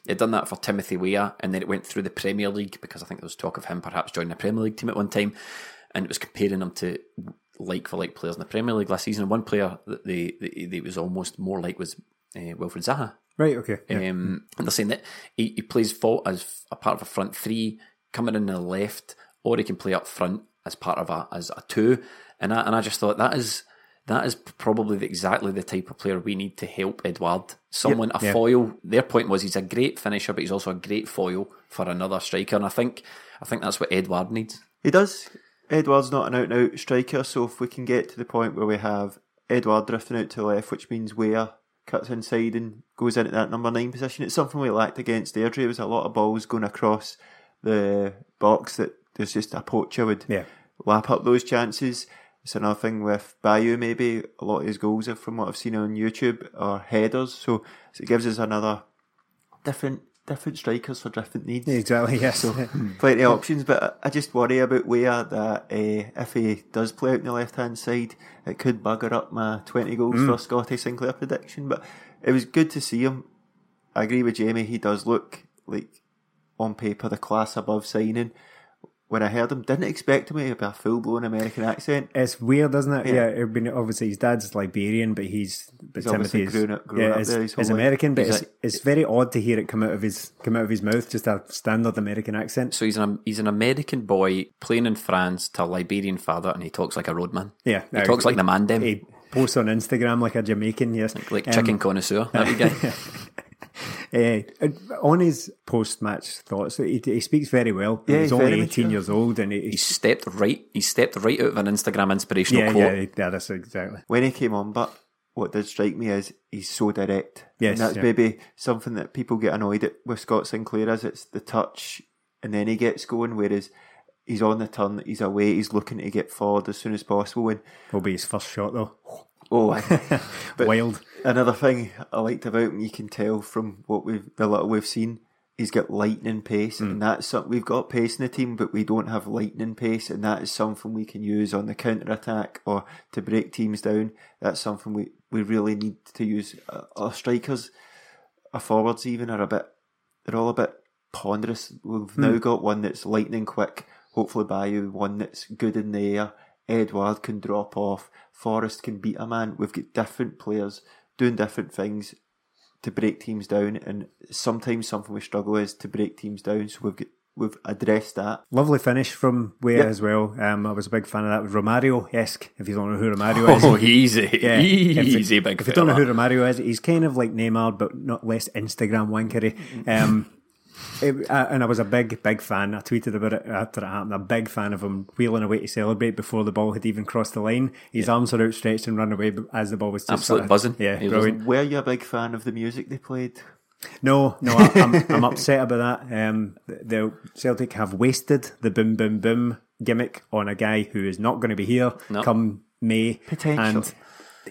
They'd done that for Timothy Weah, and then it went through the Premier League because I think there was talk of him perhaps joining the Premier League team at one time, and it was comparing them to like for like players in the Premier League last season. And one player that they, they, they was almost more like was uh, Wilfried Zaha. Right, okay. Yeah. Um, and they're saying that he, he plays fault as a part of a front three, coming in the left, or he can play up front as part of a as a two. And I, and I just thought that is that is probably the, exactly the type of player we need to help Edward. Someone a yeah. foil. Their point was he's a great finisher, but he's also a great foil for another striker. And I think I think that's what Edward needs. He does. Edward's not an out and out striker, so if we can get to the point where we have Edward drifting out to the left, which means Weah cuts inside and goes into that number nine position, it's something we lacked against Airdrie. There was a lot of balls going across the box that there's just a poacher would Yeah. lap up those chances. It's another thing with Bayo, maybe a lot of his goals are from what I've seen on YouTube are headers, so it gives us another different different strikers for different needs. Exactly, yes. Plenty of options, but I just worry about Weah that uh, if he does play out on the left hand side, it could bugger up my 20 goals Mm. for Scotty Sinclair prediction. But it was good to see him. I agree with Jamie, he does look like on paper the class above signing. When I heard him, didn't expect him to have a full blown American accent. It's weird, isn't it? Yeah. Yeah, I mean, obviously his dad's Liberian, but he's but He's obviously Timothy is, grown up- grown yeah, up is, there his whole is life. American, but it's, a- it's very odd to hear it come out of his come out of his mouth, just a standard American accent. So he's an he's an American boy playing in France to a Liberian father, and he talks like a roadman. Yeah, he talks like the man dem, He posts on Instagram like a Jamaican. Yes, like Um, chicken connoisseur. That guy. Uh, on his post-match thoughts, he, he speaks very well. Yeah, he's he's only eighteen mature. years old, and he, he stepped right. He stepped right out of an Instagram inspirational yeah, quote. yeah, yeah, that's exactly. when he came on, but what did strike me is he's so direct. Yes, and that's yeah. maybe something that people get annoyed at with Scott Sinclair as it's the touch and then he gets going, whereas he's on the turn, he's away, he's looking to get forward as soon as possible. And Will be his first shot though. oh, I- Wild. another thing I liked about him, you can tell from what we've the little we've seen. He's got lightning pace, Hmm. and that's something we've got pace in the team, but we don't have lightning pace, and that is something we can use on the counter attack or to break teams down. That's something we, we really need to use. Uh, Our strikers, our forwards even are a bit, they're all a bit ponderous. We've Hmm. now got one that's lightning quick. Hopefully, Bayo one that's good in the air. Edward can drop off. Forrest can beat a man. We've got different players doing different things to break teams down, and sometimes something we struggle is to break teams down. So we've got, we've addressed that. Lovely finish from Weah Yep. as well. Um, I was a big fan of that. With Romario esque, if you don't know who Romario is. Oh, easy, Yeah, if easy, big If you don't know who Romario is, he's kind of like Neymar, but not less Instagram wankery. Um, it- uh, and I was a big, big fan. I tweeted about it after it happened. A big fan of him wheeling away to celebrate before the ball had even crossed the line. His arms were outstretched and run away as the ball was just Absolute sort of- buzzing. Yeah, He was brilliant. Were you a big fan of the music they played? No, no, I, I'm, I'm upset about that. Um, the the Celtic have wasted the boom, boom, boom gimmick on a guy who is not going to be here No. come May. Potential. And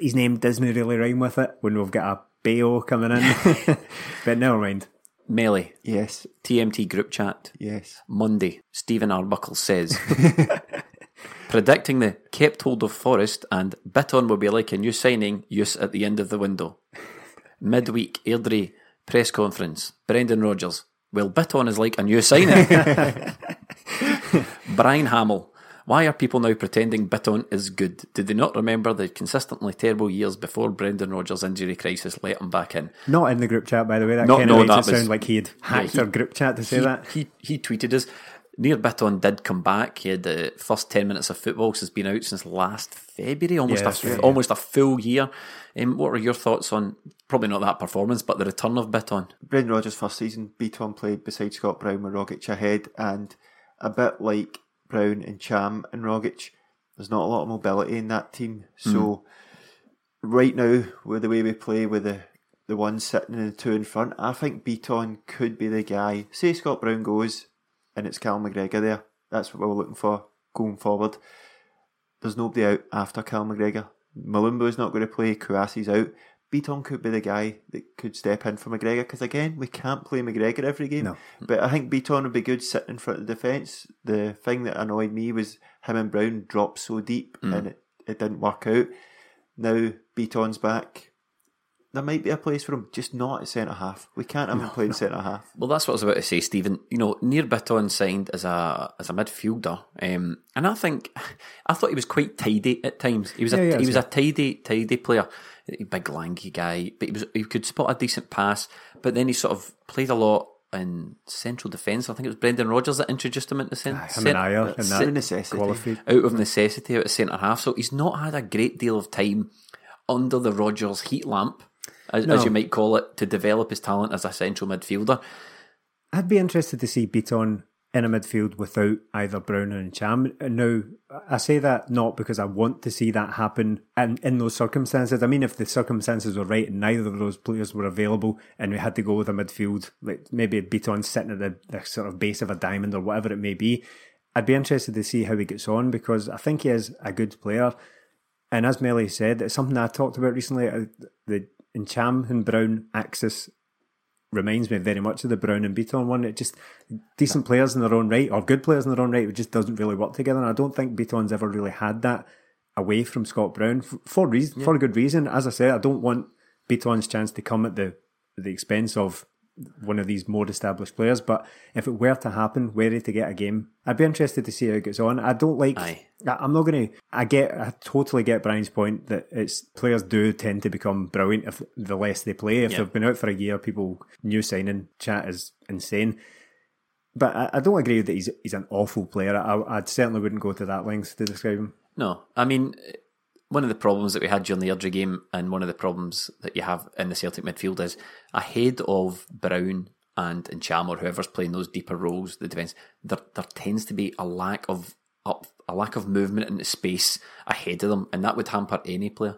his name doesn't really rhyme with it when we've got a Bayo coming in. but never mind. Melee Yes, TMT group chat. yes. Monday, Stephen Arbuckle says, predicting the kept hold of Forrest and Bitton will be like a new signing, use at the end of the window. Midweek, Airdrie press conference. Brendan Rodgers. Well, Bitton is like a new signing. Brian Hamill. Why are people now pretending Bitton is good? Did they not remember the consistently terrible years before Brendan Rodgers' injury crisis let him back in? Not in the group chat, by the way. That No, kind no, of makes that it was- sound like he had hacked he- our group chat to say he, that. He he tweeted us. Nir Bitton did come back. He had the first ten minutes of football since he's been out since last February, almost Yeah, a that's right, yeah. almost a full year. Um, what are your thoughts on probably not that performance, but the return of Bitton? Brendan Rodgers' first season, Bitton played beside Scott Brown with Rogic ahead, and a bit like Brown and Cham and Rogic, there's not a lot of mobility in that team. So hmm. right now, with the way we play with the the one sitting and the two in front, I think Bitton could be the guy. Say Scott Brown goes, and it's Cal McGregor there. That's what we're looking for going forward. There's nobody out after Cal McGregor. Mulumbu's not going to play. Kouassi's out. Bitton could be the guy that could step in for McGregor because again, we can't play McGregor every game. No. But I think Bitton would be good sitting in front of the defence. The thing that annoyed me was him and Brown dropped so deep and it, it didn't work out. Now Bitton's back. There might be a place for him, just not at centre half. We can't have him playing centre half. Well, that's what I was about to say, Stephen. You know, Nir Bitton signed as a as a midfielder, um, and I think I thought he was quite tidy at times. He was Yeah, a yeah, he was yeah. a tidy tidy player, big lanky guy, but he was he could spot a decent pass. But then he sort of played a lot in central defence. I think it was Brendan Rodgers that introduced him into centre. Him and Ajer and Out that of necessity. qualified. out of necessity out of centre half. So he's not had a great deal of time under the Rodgers heat lamp, as, as you might call it, to develop his talent as a central midfielder. I'd be interested to see Bitton in a midfield without either Brown and Cham. Now, I say that not because I want to see that happen in, in those circumstances. I mean, if the circumstances were right and neither of those players were available and we had to go with a midfield, like maybe a Bitton sitting at the, the sort of base of a diamond or whatever it may be, I'd be interested to see how he gets on because I think he is a good player. And as Melly said, it's something I talked about recently. uh, The Ntcham and Brown axis reminds me very much of the Brown and Bitton one. It just decent players in their own right, or good players in their own right, it just doesn't really work together. And I don't think Bitton's ever really had that away from Scott Brown for reason, for a good reason. As I said, I don't want Bitton's chance to come at the the expense of one of these more established players. But if it were to happen, he to get a game, I'd be interested to see how it gets on. I don't like. Aye. I- I'm not going to. I get. I totally get Brian's point that it's players do tend to become brilliant if the less they play. If Yeah. they've been out for a year, people new signing chat is insane. But I, I don't agree that he's he's an awful player. I, I certainly wouldn't go to that length to describe him. No, I mean, one of the problems that we had during the Airdrie game, and one of the problems that you have in the Celtic midfield is ahead of Brown and Ntcham or whoever's playing those deeper roles, the defence, there there tends to be a lack of up, a lack of movement into space ahead of them, and that would hamper any player.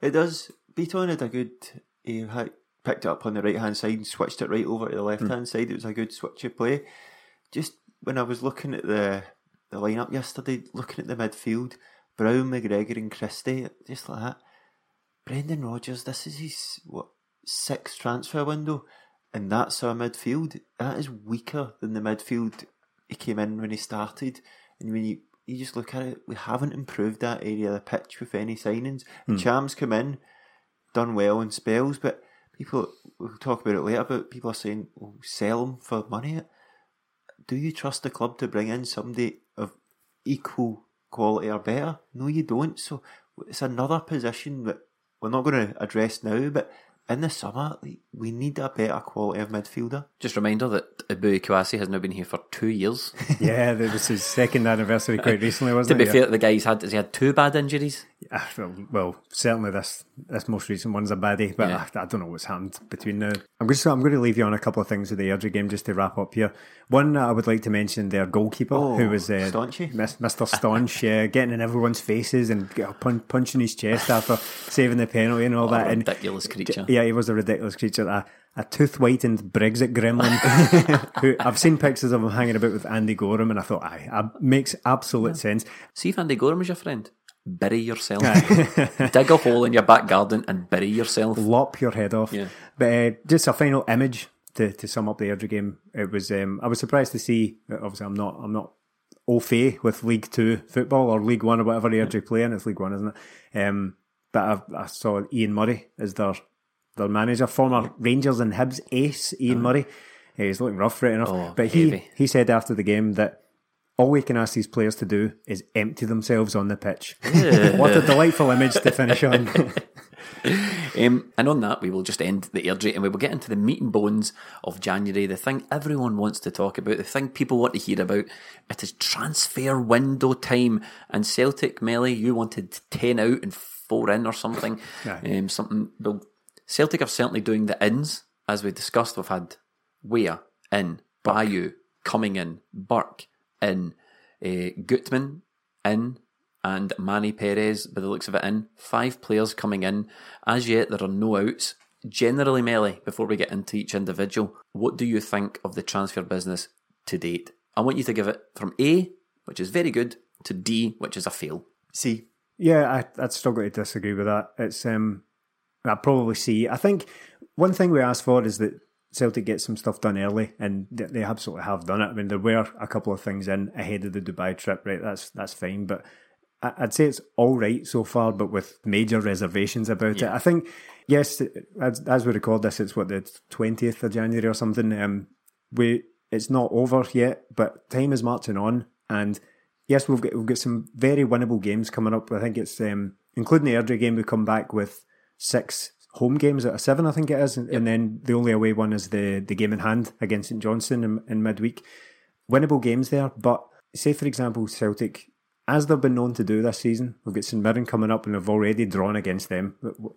It does. Bitton had a good. He had picked it up on the right hand side and switched it right over to the hmm. left hand side. It was a good switch of play. Just when I was looking at the the lineup yesterday, looking at the midfield, Brown, McGregor, and Christie, just like that. Brendan Rodgers, this is his what sixth transfer window, and that's our midfield. That is weaker than the midfield he came in when he started. And when you you just look at it, we haven't improved that area of the pitch with any signings. Hmm. Cham's come in, done well in spells, but people we'll talk about it later. But people are saying, "Oh, sell him for money." Do you trust the club to bring in somebody of equal quality or better? No, you don't. So it's another position that we're not going to address now, but in the summer, like, we need a better quality of midfielder. Just a reminder that Eboue Kouassi has now been here for two years. Yeah, that was his second anniversary quite recently, wasn't it? to be it? fair, the guy's had has he had two bad injuries? Yeah, well, well, certainly this this most recent one's a baddie, but Yeah. I, I don't know what's happened between now. I'm just I'm going to leave you on a couple of things with the Airdrie game just to wrap up here. One I would like to mention their goalkeeper, Oh, who was uh, Staunchy. Mr. Staunch, yeah, getting in everyone's faces and punching his chest after saving the penalty and all a that. And ridiculous creature. yeah, he was a ridiculous creature. A, a tooth whitened Brexit gremlin. who I've seen pictures of him hanging about with Andy Goram, and I thought, aye, uh, makes absolute sense. See if Andy Goram is your friend. Bury yourself. Dig a hole in your back garden and bury yourself. lop your head off. Yeah. But uh, just a final image to, to sum up the Airdrie game. It was um, I was surprised to see. Obviously, I'm not I'm not au fait with League Two football or League One or whatever Airdrie play in. It's League One, isn't it? Um, but I, I saw Ian Murray as their their manager, former Rangers and Hibs ace Ian Murray. Uh, he's looking rough right enough. Oh, but he heavy. he said after the game that. All we can ask these players to do is empty themselves on the pitch. what a delightful image to finish on. Um, and on that, we will just end the Airdrie and we will get into the meat and bones of January, the thing everyone wants to talk about, the thing people want to hear about. It is transfer window time. And Celtic, Melly, you wanted 10 out and 4 in or something. Aye. um, something. Well, Celtic are certainly doing the ins, as we discussed. We've had Weah in, Bayo coming in, Burke in, uh, Gutman in, and Manny Perez, by the looks of it, in. Five players coming in. As yet, there are no outs. Generally, Melly, before we get into each individual, what do you think of the transfer business to date? I want you to give it from A, which is very good, to D, which is a fail. See, Yeah, I, I'd struggle to disagree with that. It's um, I'd probably see. I think one thing we asked for is that Celtic get some stuff done early, and they, absolutely have done it. I mean, there were a couple of things in ahead of the Dubai trip, right? That's that's fine, but I- I'd say it's all right so far, but with major reservations about it. I think yes, as, as we record this, it's what the twentieth of January or something. Um, we it's not over yet, but time is marching on, and yes, we've got we've got some very winnable games coming up. I think it's um, including the Airdrie game. We come back with six home games out of seven, I think it is, and, and then the only away one is the the game in hand against St Johnstone in, in midweek. Winnable games there, but say for example Celtic, as they've been known to do this season, we've got St Mirren coming up and they've already drawn against them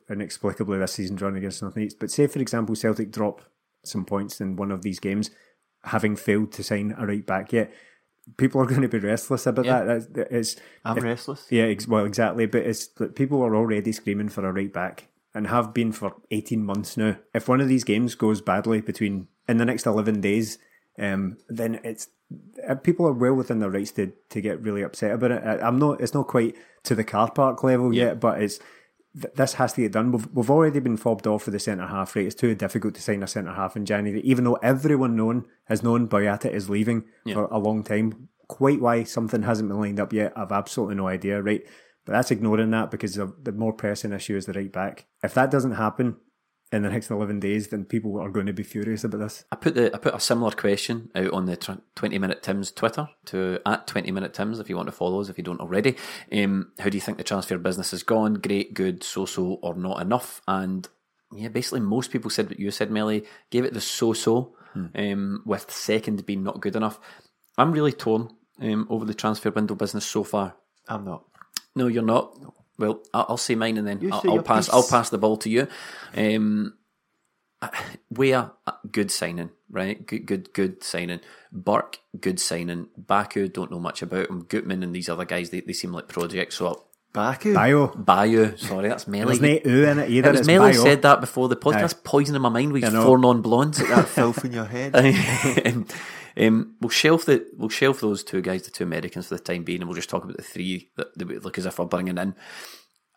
inexplicably this season, drawn against North East. But say for example Celtic drop some points in one of these games, having failed to sign a right back yet. People are going to be restless about Yeah. that. It's I'm if- restless. yeah, ex- well, exactly. But it's people are already screaming for a right back and have been for 18 months now. If one of these games goes badly between in the next 11 days, um, then it's uh, people are well within their rights to, to get really upset about it. I, I'm not. It's not quite to the car park level yet, but it's th- this has to get done. We've, we've already been fobbed off for the centre half rate. It's too difficult to sign a centre half in January, even though everyone known has known Boyata is leaving for a long time. Quite why something hasn't been lined up yet, I've absolutely no idea. Right, but that's ignoring that because the, the more pressing issue is the right back. If that doesn't happen in the next eleven days, then people are going to be furious about this. I put the I put a similar question out on the twenty minute Tim's Twitter to at twenty minute Tim's if you want to follow us if you don't already. Um, how do you think the transfer business has gone? Great, good, so so, or not enough? And yeah, basically most people said what you said, Melly. Gave it the so so, um, with second being not good enough. I'm really torn um, over the transfer window business so far. I'm not. No, you're not. Well, I'll, I'll say mine and then I'll, I'll pass. piece. I'll pass the ball to you. Um, Weah good signing, right? Good, good, good signing. Burke, good signing. Baku, don't know much about him. Gutman and these other guys, they, they seem like projects. So Baku. Bio. Bayou, sorry, that's Melly. There's no ooh in it either. It was Melly bio. said that before the podcast, poisoning my mind with four non-blondes. that filth in your head. um, we'll shelf the we'll shelf those two guys, the two Americans, for the time being, and we'll just talk about the three that, that look as if we're bringing in.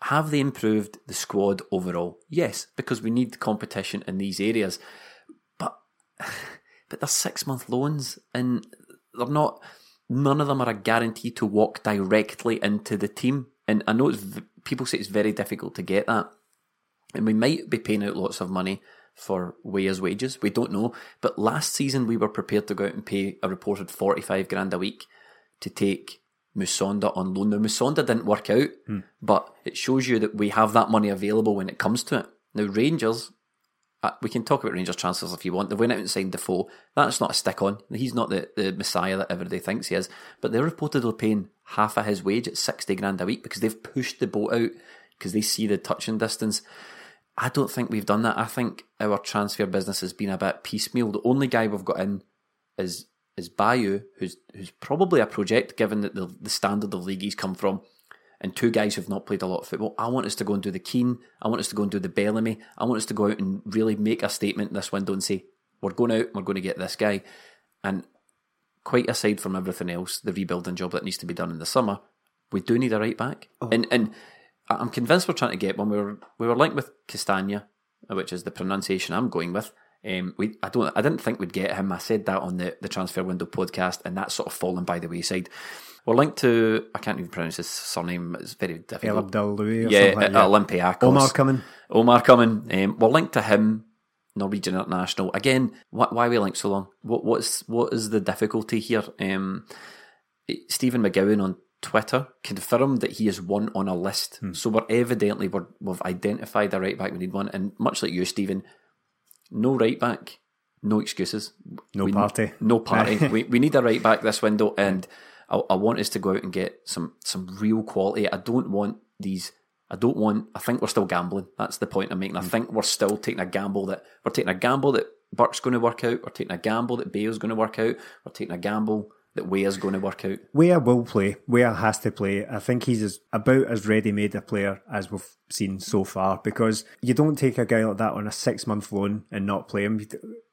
Have they improved the squad overall? Yes, because we need competition in these areas, but but they're six month loans, and they're not. None of them are a guarantee to walk directly into the team. And I know people say it's very difficult to get that and we might be paying out lots of money for Weah's wages. We don't know. But last season, we were prepared to go out and pay a reported 45 grand a week to take Musonda on loan. Now, Musonda didn't work out, but it shows you that we have that money available when it comes to it. Now, Rangers, uh, we can talk about Rangers transfers if you want. They went out and signed Defoe. That's not a stick on. He's not the, the messiah that everybody thinks he is. But they're reportedly paying half of his wage at 60 grand a week because they've pushed the boat out because they see the touching distance. I don't think we've done that. I think our transfer business has been a bit piecemeal. The only guy we've got in is is Bayo, who's who's probably a project given that the, the standard of league he's come from, and two guys who've not played a lot of football. I want us to go and do the Keane. I want us to go and do the Bellamy. I want us to go out and really make a statement in this window and say we're going out. We're going to get this guy. And quite aside from everything else, the rebuilding job that needs to be done in the summer, we do need a right back. Oh. And and I- I'm convinced we're trying to get one. We were we were linked with Castagna, which is the pronunciation I'm going with. Um, we I don't I didn't think we'd get him. I said that on the the transfer window podcast, and that's sort of fallen by the wayside. We're linked to I can't even pronounce his surname. It's very difficult. Louis or yeah, like uh. Olympiacos. Omar coming. Omar coming. Um, we're linked to him. Norwegian international again. Why, why are we linked so long? What what's what is the difficulty here? Um, Stephen McGowan on Twitter confirmed that he is one on a list. Hmm. So we're evidently we're, we've identified a right back. We need one, and much like you, Stephen, no right back, no excuses, No We- party. no party. we we need a right back this window, and I, I want us to go out and get some some real quality. I don't want these. I don't want. I think we're still gambling. That's the point I'm making. I hmm. think we're still taking a gamble that we're taking a gamble that Burke's going to work out. We're taking a gamble that Bale's going to work out. We're taking a gamble that Weah's going to work out. Weah will play. Weah has to play. I think he's as, about as ready-made a player as we've seen so far because you don't take a guy like that on a six-month loan and not play him.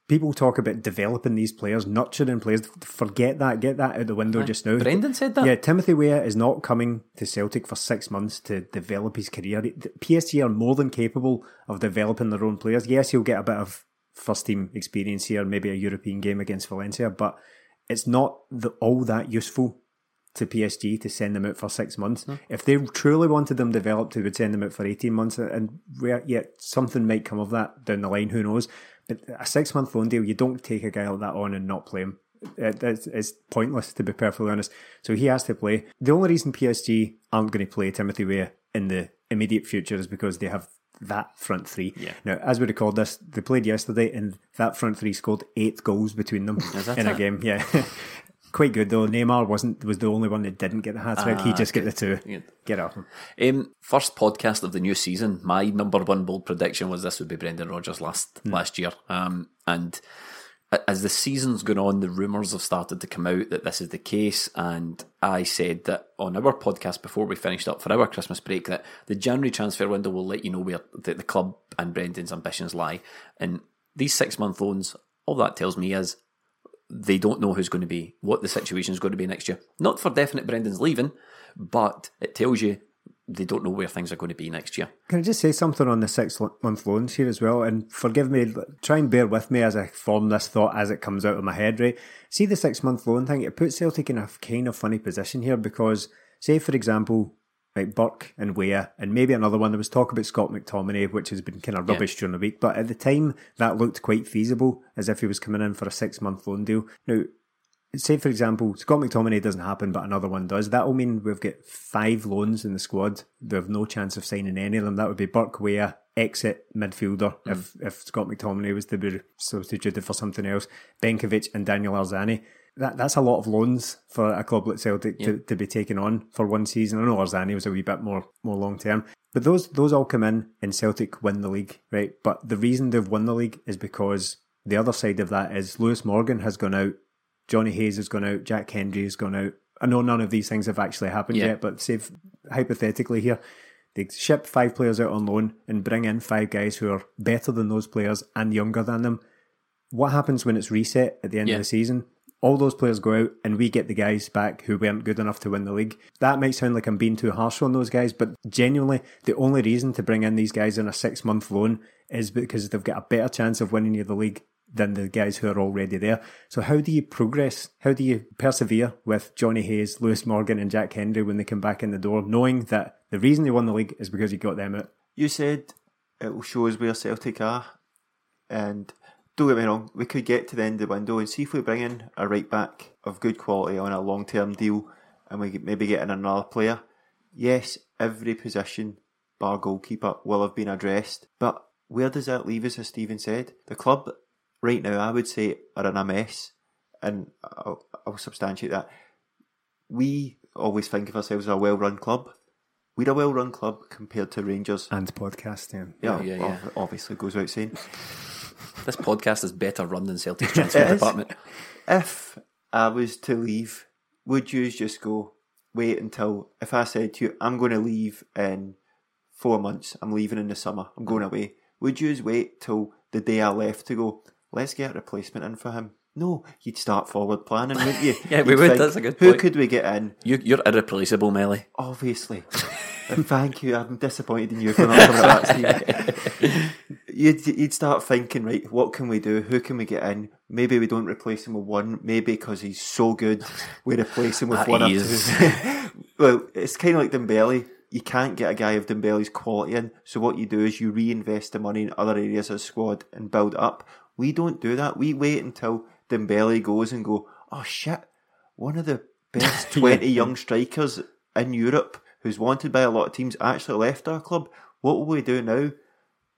People talk about developing these players, nurturing players. Forget that. Get that out the window just now. Brendan said that. Yeah, Timothy Weah is not coming to Celtic for six months to develop his career. PSG are more than capable of developing their own players. Yes, he'll get a bit of first team experience here, maybe a European game against Valencia, but it's not the, all that useful to PSG to send them out for six months. Hmm. If they truly wanted them developed, they would send them out for 18 months. Uh, and where, yet something might come of that down the line, who knows. But a six month loan deal, you don't take a guy like that on and not play him. It, it's, it's pointless, to be perfectly honest. So he has to play. The only reason PSG aren't going to play Timothy Weah in the immediate future is because they have that front three. Yeah. Now, as we record this, they played yesterday, and that front three scored eight goals between them in a game. Yeah, quite good though. Neymar wasn't was the only one that didn't get the hat trick. he Ah, just got the two. good. Get off him. Um, first podcast of the new season. My number one bold prediction was this would be Brendan Rodgers last last year. Um, and as the season's gone on, the rumours have started to come out that this is the case. And I said that on our podcast before we finished up for our Christmas break that the January transfer window will let you know where the, the club and Brendan's ambitions lie. And these six month loans, all that tells me is they don't know who's going to be, what the situation is going to be next year. Not for definite Brendan's leaving, but it tells you they don't know where things are going to be next year. Can I just say something on the six month loans here as well? And forgive me, try and bear with me as I form this thought as it comes out of my head, right? See the six month loan thing, it puts Celtic in a kind of funny position here because, say, for example, like Burke and Weah, and maybe another one. There was talk about Scott McTominay, which has been kind of rubbish yeah. during the week, but at the time that looked quite feasible, as if he was coming in for a six month loan deal. Now, say for example, Scott McTominay doesn't happen, but another one does. That will mean we've got five loans in the squad. We have no chance of signing any of them. That would be Burke, Weah, exit midfielder mm. if if Scott McTominay was to be substituted for something else. Benkovic and Daniel Arzani. That that's a lot of loans for a club like Celtic to, to be taken on for one season. I know Arzani was a wee bit more more long term. But those those all come in and Celtic win the league, right? But the reason they've won the league is because the other side of that is Lewis Morgan has gone out Jonny Hayes has gone out, Jack Hendry has gone out. I know none of these things have actually happened yeah. yet, but say hypothetically here, they ship five players out on loan and bring in five guys who are better than those players and younger than them. What happens when it's reset at the end yeah. of the season? All those players go out and we get the guys back who weren't good enough to win the league. That might sound like I'm being too harsh on those guys, but genuinely, the only reason to bring in these guys on a six month loan is because they've got a better chance of winning you the league than the guys who are already there. So how do you progress? How do you persevere with Jonny Hayes, Lewis Morgan, and Jack Hendry when they come back in the door, knowing that the reason they won the league is because you got them out? You said it will show us where Celtic are, and don't get me wrong, we could get to the end of the window and see if we bring in a right back of good quality on a long term deal, and we maybe get in another player. Yes, every position bar goalkeeper will have been addressed, but where does that leave us, as Stephen said? The club right now, I would say, are in a mess, and I'll, I'll substantiate that. We always think of ourselves as a well-run club. We're a well-run club compared to Rangers and podcasting. Yeah, yeah, yeah. Obviously, goes without saying. this podcast is better run than Celtic's transfer department. If I was to leave, would you just go wait until if I said to you, I'm going to leave in four months, I'm leaving in the summer, I'm going away. Would you just wait till the day I left to go? Let's get a replacement in for him. No, you'd start forward planning, wouldn't you? yeah, we would. Think, That's a good Who point. could we get in? You, are irreplaceable, Melly. Obviously. Thank you. I'm disappointed in you for not coming that, Steve. You'd, you'd start thinking, right, what can we do? Who can we get in? Maybe we don't replace him with one. Maybe because he's so good, we replace him with one well, it's kind of like Dembele. You can't get a guy of Dembele's quality in. So what you do is you reinvest the money in other areas of the squad and build up. We don't do that. We wait until Dembele goes and go, oh shit, one of the best 20 young strikers in Europe who's wanted by a lot of teams actually left our club. What will we do now?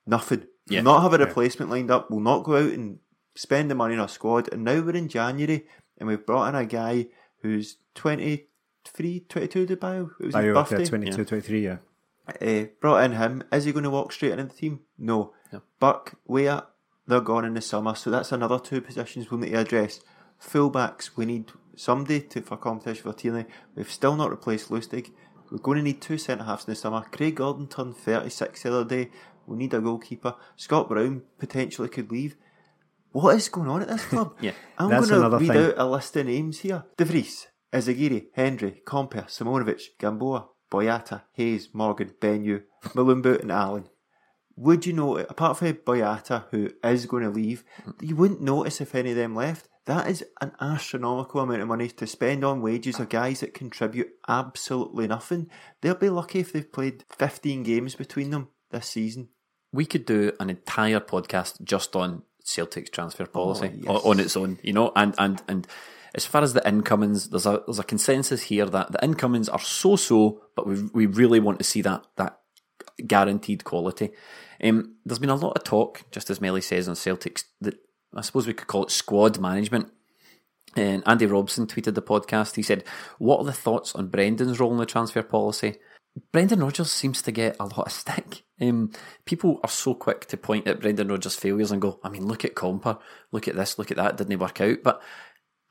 Nothing. Yeah. We'll not have a replacement lined up. We'll not go out and spend the money in our squad. And now we're in January and we've brought in a guy who's 23, 22 to Bio. It was Bio, his birthday. 22, yeah. 23, yeah. Uh, brought in him. Is he going to walk straight into the team? No. no. Burke, Weah, they're gone in the summer, so that's another two positions we'll need to address. Fullbacks, we need somebody to for competition for Tierney. We've still not replaced Lustig. We're going to need two centre halves in the summer. Craig Gordon turned 36 the other day. We need a goalkeeper. Scott Brown potentially could leave. What is going on at this club? yeah, I'm going to read thing. out a list of names here. De Vries, Izaguirre, Hendry, Compper, Simunovic, Gamboa, Boyata, Hayes, Morgan, Benyu, Mulumbu, and Allen would you know, apart from Boyata, who is going to leave, hmm. you wouldn't notice if any of them left. That is an astronomical amount of money to spend on wages of guys that contribute absolutely nothing. They'll be lucky if they've played 15 games between them this season. We could do an entire podcast just on Celtic's transfer oh, policy oh, yes. on its own, you know, and, and, and as far as the incomings, there's a there's a consensus here that the incomings are so so, but we we really want to see that that guaranteed quality. Um, there's been a lot of talk, just as Melly says on Celtics, that I suppose we could call it squad management. And Andy Robson tweeted the podcast. He said, What are the thoughts on Brendan's role in the transfer policy? Brendan Rodgers seems to get a lot of stick. Um, people are so quick to point at Brendan Rodgers' failures and go, I mean, look at Compper, look at this, look at that, didn't he work out? But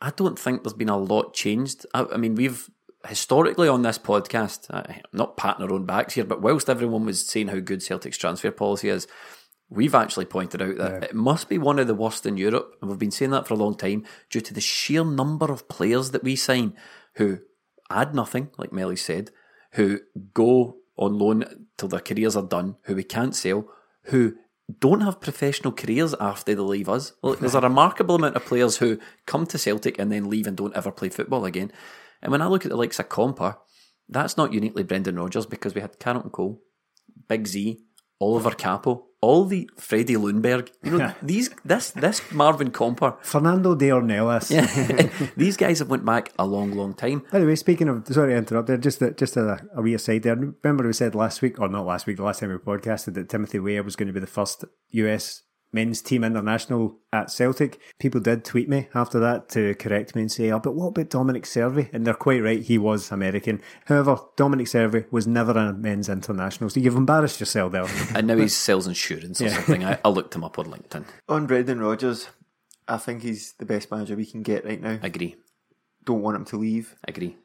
I don't think there's been a lot changed. I, I mean, we've historically on this podcast, uh, not patting our own backs here, but whilst everyone was saying how good Celtic's transfer policy is, we've actually pointed out that it must be one of the worst in Europe, and we've been saying that for a long time due to the sheer number of players that we sign who add nothing, like Melly said, who go on loan till their careers are done, who we can't sell, who don't have professional careers after they leave us. Well, there's a remarkable amount of players who come to Celtic and then leave and don't ever play football again. And when I look at the likes of Compper, that's not uniquely Brendan Rodgers because we had Carlton Cole, Big Z, Olivier Kapo, all the Freddie Ljungberg. You know, these this this Marvin Compper. Fernando de Ornelas. these guys have went back a long, long time. By the way, speaking of, sorry to interrupt there, just a, just a, a wee aside there. Remember we said last week, or not last week, the last time we podcasted that Timothy Weah was going to be the first US men's team international at Celtic. People did tweet me after that to correct me and say, oh, but what about Dominic Cervi? And they're quite right, he was American. However, Dominic Cervi was never a men's international, so you've embarrassed yourself there. And now he sells insurance or something. I, I looked him up on LinkedIn. On Brendan Rodgers, I think he's the best manager we can get right now. Agree. Don't want him to leave. Agree.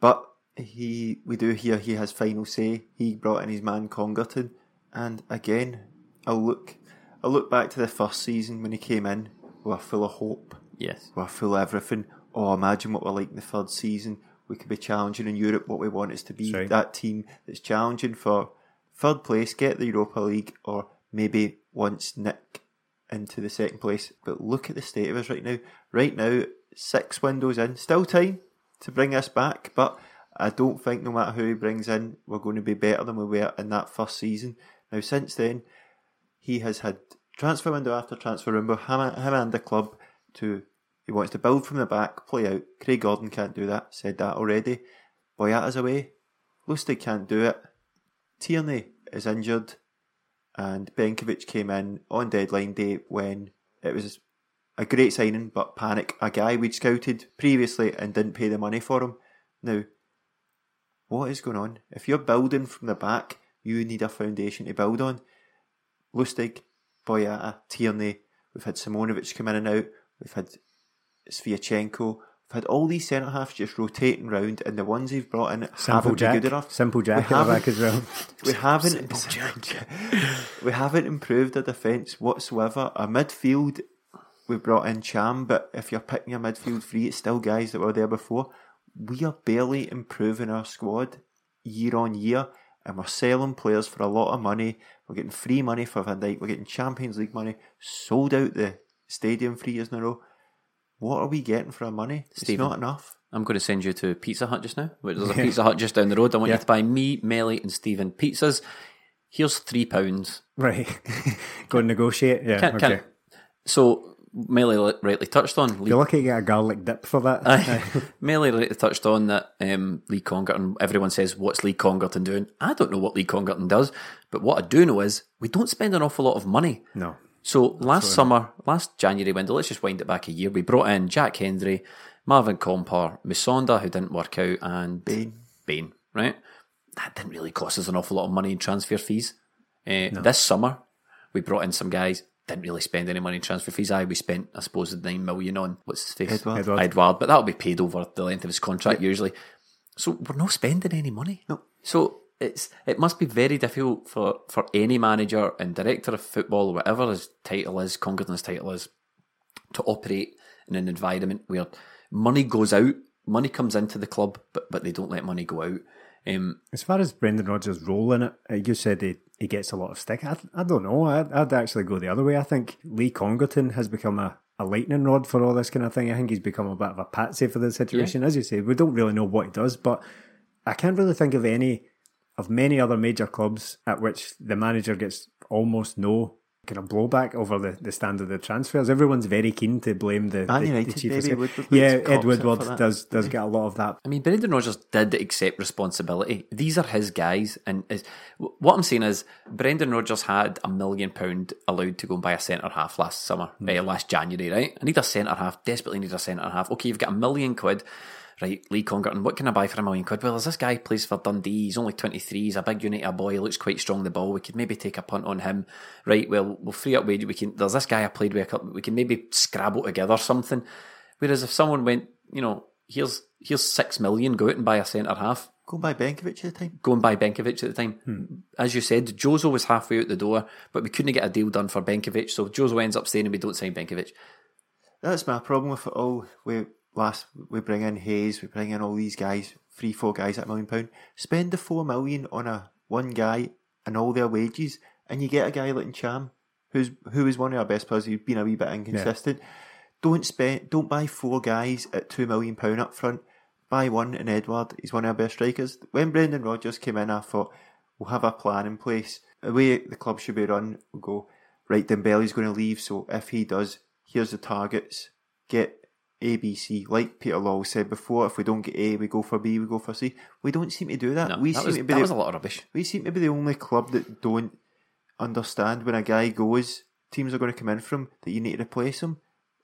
But he, we do hear he has final say. He brought in his man Congerton, and again, I'll look, I look back to the first season when he came in. We were full of hope. Yes. We were full of everything. Oh, imagine what we're like in the third season. We could be challenging in Europe. What we want is to be right. that team that's challenging for third place, get the Europa League, or maybe once nick into the second place. But look at the state of us right now. Right now, six windows in, still time to bring us back. But I don't think no matter who he brings in, we're going to be better than we were in that first season. Now, since then, he has had transfer window after transfer window, him, him and the club to he wants to build from the back, play out. Craig Gordon can't do that. Said that already. Boyata's away. Lustig can't do it. Tierney is injured, and Benkovic came in on deadline day when it was a great signing, but panic. A guy we'd scouted previously and didn't pay the money for him. Now, what is going on? If you're building from the back, you need a foundation to build on. Lustig, Boyata, Tierney. We've had Simunovic come in and out. We've had Sviatchenko. We've had all these centre halves just rotating round, and the ones he've brought in Simple haven't Jack. been good enough. Simple Jack We at the haven't- back as well. We haven't. we haven't improved our defence whatsoever. Our midfield, we brought in Cham, but if you're picking your midfield free, it's still guys that were there before. We are barely improving our squad year on year, and we're selling players for a lot of money. We're getting free money for Van Dijk. We're getting Champions League money. Sold out the stadium three years in a row. What are we getting for our money? Stephen. It's not enough. I'm going to send you to Pizza Hut just now. There's a Pizza Hut just down the road. I want you to buy me, Melly, and Stephen pizzas. Here's three pounds. Right. Go and negotiate. Yeah. Can, okay. can, so Li- rightly touched on. Lee, You're lucky to get a garlic dip for that. Melly rightly touched on that um, Lee Congerton. Everyone says, "What's Lee Congerton doing?" I don't know what Lee Congerton does, but what I do know is we don't spend an awful lot of money. no. So last summer, last January window, let's just wind it back a year. We brought in Jack Hendry, Marvin Compper, Musonda, who didn't work out, and Bain. Bain, right? That didn't really cost us an awful lot of money in transfer fees. Uh, This summer, we brought in some guys. Didn't really spend any money in transfer fees. I we spent, I suppose, the nine million on what's his face, Edward. Edward. Edward, but that'll be paid over the length of his contract usually. So we're not spending any money. No. So it's it must be very difficult for, for any manager and director of football, whatever his title is, Congerton's title is, to operate in an environment where money goes out, money comes into the club, but but they don't let money go out. Um, As far as Brendan Rodgers' role in it, uh, you said he, he gets a lot of stick. I, I don't know. I'd, I'd actually go the other way. I think Lee Congerton has become a, a lightning rod for all this kind of thing. I think he's become a bit of a patsy for the situation. As you say, we don't really know what he does, but I can't really think of any of many other major clubs at which the manager gets almost no kind of blowback over the, the standard of the transfers. Everyone's very keen to blame the, Man the, United, the chief maybe, of Woodward Yeah, gets Ed Woodward for does does get a lot of that. I mean, Brendan Rodgers did accept responsibility. These are his guys, and is, what I'm saying is, Brendan Rodgers had a million pound allowed to go and buy a centre half last summer, eh, last January, right? I need a centre half, desperately need a centre half. Okay, you've got a million quid, right? Lee Congerton, what can I buy for a million quid? Well, there's this guy plays for Dundee. He's only 23. He's a big United boy. He looks quite strong the ball. We could maybe take a punt on him, right? Well, we'll free up wage. We can. There's this guy I played with. a couple- We can maybe scrabble together something. Whereas if someone went, you know, here's here's six million, go out and buy a centre half. Go and buy Benkovic at the time. Go and buy Benkovic at the time. Hmm. As you said, Jozo was halfway out the door, but we couldn't get a deal done for Benkovic, so Jozo ends up staying and we don't sign Benkovic. That's my problem with it all. We last we bring in Hayes, we bring in all these guys, three, four guys at a million pound. Spend the four million on a one guy and all their wages, and you get a guy like Ntcham, who's who is one of our best players. Who's been a wee bit inconsistent. Don't spend, don't buy four guys at two million pound up front. Buy one in Edward. He's one of our best strikers. When Brendan Rodgers came in, I thought we'll have a plan in place. The way the club should be run, we'll go right. Then Dembele's going to leave, so if he does, here's the targets. Get A, B, C. Like Peter Lawwell said before, if we don't get A, we go for B, we go for C. We don't seem to do that. No, we that, seem was, to be that the, was a lot of rubbish. we seem to be the only club that don't understand when a guy goes, teams are going to come in from that you need to replace him.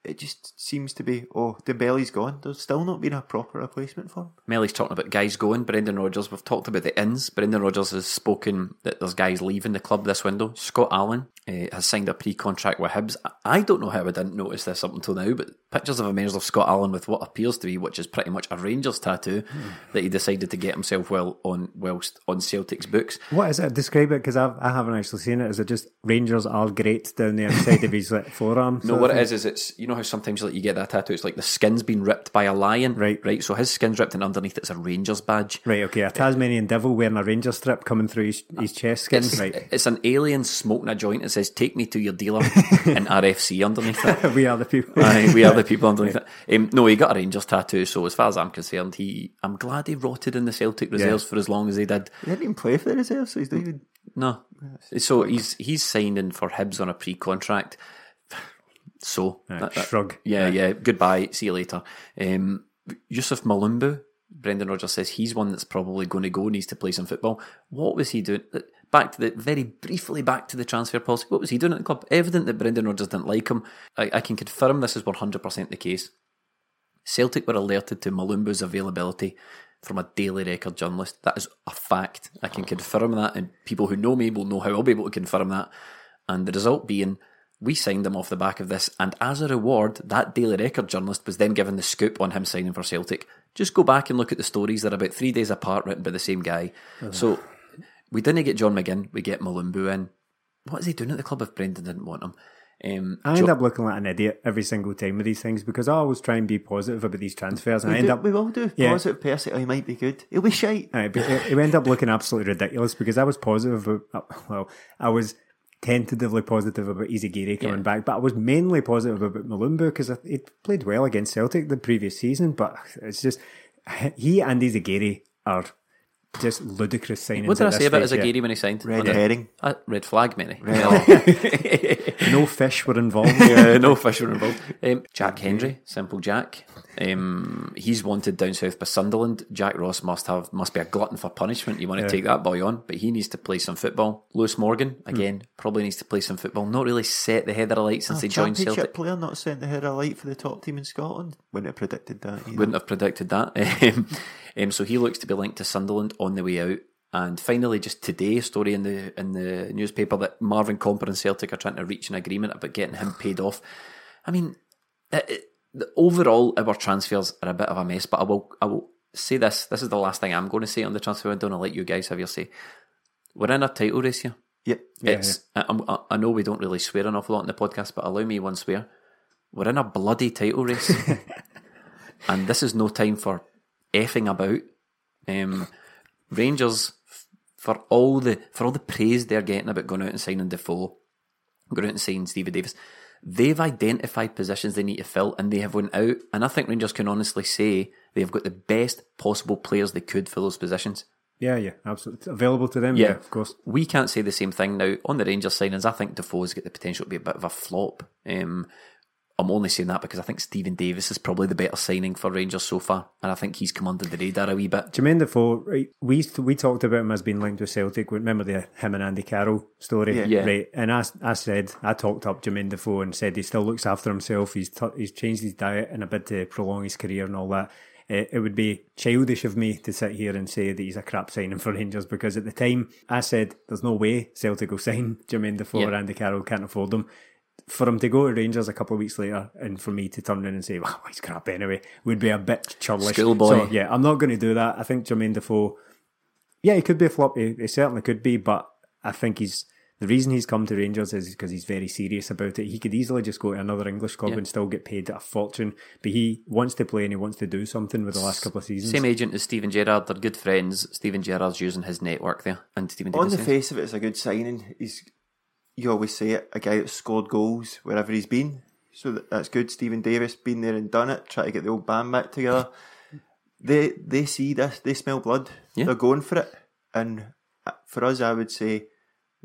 It just seems to be, oh, Dembele's gone. There's still not been a proper replacement for him. Melly's talking about guys going. Brendan Rodgers, we've talked about the ins. Brendan Rodgers has spoken that there's guys leaving the club this window. Scott Allen uh, has signed a pre-contract with Hibs. I don't know how I didn't notice this up until now, but pictures have emerged of Scott Allan with what appears to be, which is pretty much a Rangers tattoo that he decided to get himself well on whilst on Celtic's books. What is it? Describe it because I haven't actually seen it. Is it just Rangers are great down the inside of his like, forearm? No, what it is is it's you know how sometimes like you get that tattoo, it's like the skin's been ripped by a lion, Right. Right. So his skin's ripped, and underneath it's a Rangers badge. Right, okay. A Tasmanian devil wearing a ranger strip coming through his, his chest skin. It's, right. it's an alien smoking a joint. It says "Take me to your dealer" and RFC underneath it. we are the people. Aye, we are the people underneath it. Um, no, he got a Rangers tattoo. So as far as I'm concerned, he I'm glad he rotted in the Celtic reserves for as long as he did. He didn't even play for the reserves, so he's not even. No, so he's he's signed in for Hibs on a pre-contract. So Aye, shrug. Yeah, yeah. Goodbye. See you later. Um, Youssouf Mulumbu. Brendan Rodgers says he's one that's probably going to go, needs to play some football. What was he doing? Back to the very briefly back to the transfer policy. What was he doing at the club? Evident that Brendan Rodgers didn't like him. I, I can confirm this is one hundred percent the case. Celtic were alerted to Mulumbu's availability from a Daily Record journalist. That is a fact. I can confirm that, and people who know me will know how I'll be able to confirm that. And the result being, we signed him off the back of this, and as a reward, that Daily Record journalist was then given the scoop on him signing for Celtic. Just go back and look at the stories; they're about three days apart, written by the same guy. So we didn't get John McGinn, we get Mulumbu in. What is he doing at the club if Brendan didn't want him? Um, I Jo- end up looking like an idiot every single time with these things because I always try and be positive about these transfers and I end do, up we will do. Yeah. Positive person, oh, he might be good. He'll be shite. Aye, but it, it ended up looking absolutely ridiculous because I was positive. About, well, I was tentatively positive about Izaguirre coming Yeah. back, but I was mainly positive about Mulumbu because he played well against Celtic the previous season. But it's just he and Izaguirre are just ludicrous signings. what did I at say about stage, yeah. Izaguirre when he signed? Red On the- herring. Uh, red flag, many. No fish were involved. yeah, no fish were involved. Um, Jack Hendry, simple Jack. Um, he's wanted down south by Sunderland. Jack Ross must have must be a glutton for punishment. You want to take that boy on, but he needs to play some football. Lewis Morgan again probably needs to play some football. Not really set the header alight since Oh, he joined championship Celtic. player not sent the header of light for the top team in Scotland. Wouldn't have predicted that. Either. Wouldn't have predicted that. Um, so he looks to be linked to Sunderland on the way out. And finally, just today, a story in the in the newspaper that Marvin Compper and Celtic are trying to reach an agreement about getting him paid off. I mean, it, it, the, overall, our transfers are a bit of a mess. But I will I will say this: this is the last thing I'm going to say on the transfer window. And I'll let you guys have your say. We're in a title race here. Yep. It's I, I, I know we don't really swear an awful lot in the podcast, but allow me one swear. We're in a bloody title race, and this is no time for effing about. Um, Rangers, for all the for all the praise they're getting about going out and signing Defoe, going out and signing Stevie Davis, they've identified positions they need to fill, and they have went out. And I think Rangers can honestly say they've got the best possible players they could for those positions. yeah, yeah, absolutely available to them. Yeah, of course. We can't say the same thing now on the Rangers signings. I think Defoe's got the potential to be a bit of a flop. Um, I'm only saying that because I think Steven Davis is probably the better signing for Rangers so far, and I think he's come under the radar a wee bit. Jermaine Defoe, right, we we talked about him as being linked with Celtic. Remember the him and Andy Carroll story, Yeah. Yeah. right? And I, I said I talked up Jermaine Defoe and said he still looks after himself. He's t- he's changed his diet in a bit to prolong his career and all that. It, it would be childish of me to sit here and say that he's a crap signing for Rangers because at the time I said there's no way Celtic will sign Jermaine Defoe Yeah. or Andy Carroll can't afford them. For him to go to Rangers a couple of weeks later and for me to turn around and say, well, he's crap anyway, would be a bit churlish. Schoolboy. So, yeah, I'm not going to do that. I think Jermaine Defoe Yeah, he could be a flop. He, he certainly could be, but I think he's the reason he's come to Rangers is because he's very serious about it. He could easily just go to another English club Yeah. and still get paid a fortune, but he wants to play and he wants to do something with the last couple of seasons. Same agent as Steven Gerrard. They're good friends. Steven Gerrard's using his network there, and Steven On the face of it, it's a good signing. He's you always say it, a guy that scored goals wherever he's been. So that, that's good. Steven Davis been there and done it. Try to get the old band back together. they they see this. They smell blood. Yeah. They're going for it. And uh, for us, I would say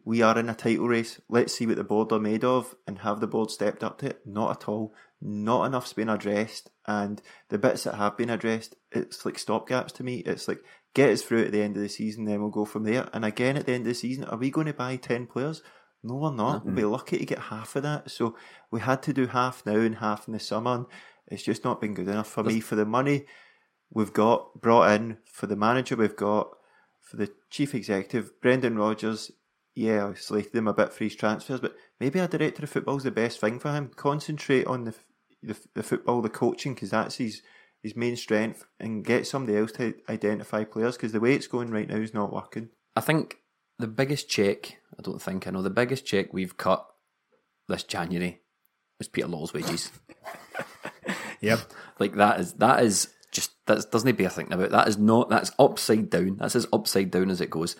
we are in a title race. Let's see what the board are made of and have the board stepped up to it. Not at all. Not enough's been addressed. And the bits that have been addressed, it's like stopgaps to me. It's like get us through at the end of the season, then we'll go from there. And again, at the end of the season, are we going to buy 10 players? No, we're not. We'll be lucky to get half of that. So we had to do half now and half in the summer. And it's just not been good enough for me for the money we've got brought in for the manager we've got for the chief executive Brendan Rodgers. Yeah, I slated him a bit for his transfers, but maybe a director of football is the best thing for him. Concentrate on the the, the football, the coaching, because that's his his main strength, and get somebody else to identify players. Because the way it's going right now is not working. I think the biggest check, I don't think I know, the biggest check we've cut this January was Peter Lawwell's wages. Yep. like that is that is just that doesn't bear thinking about. That is not that's upside down. That's as upside down as it goes.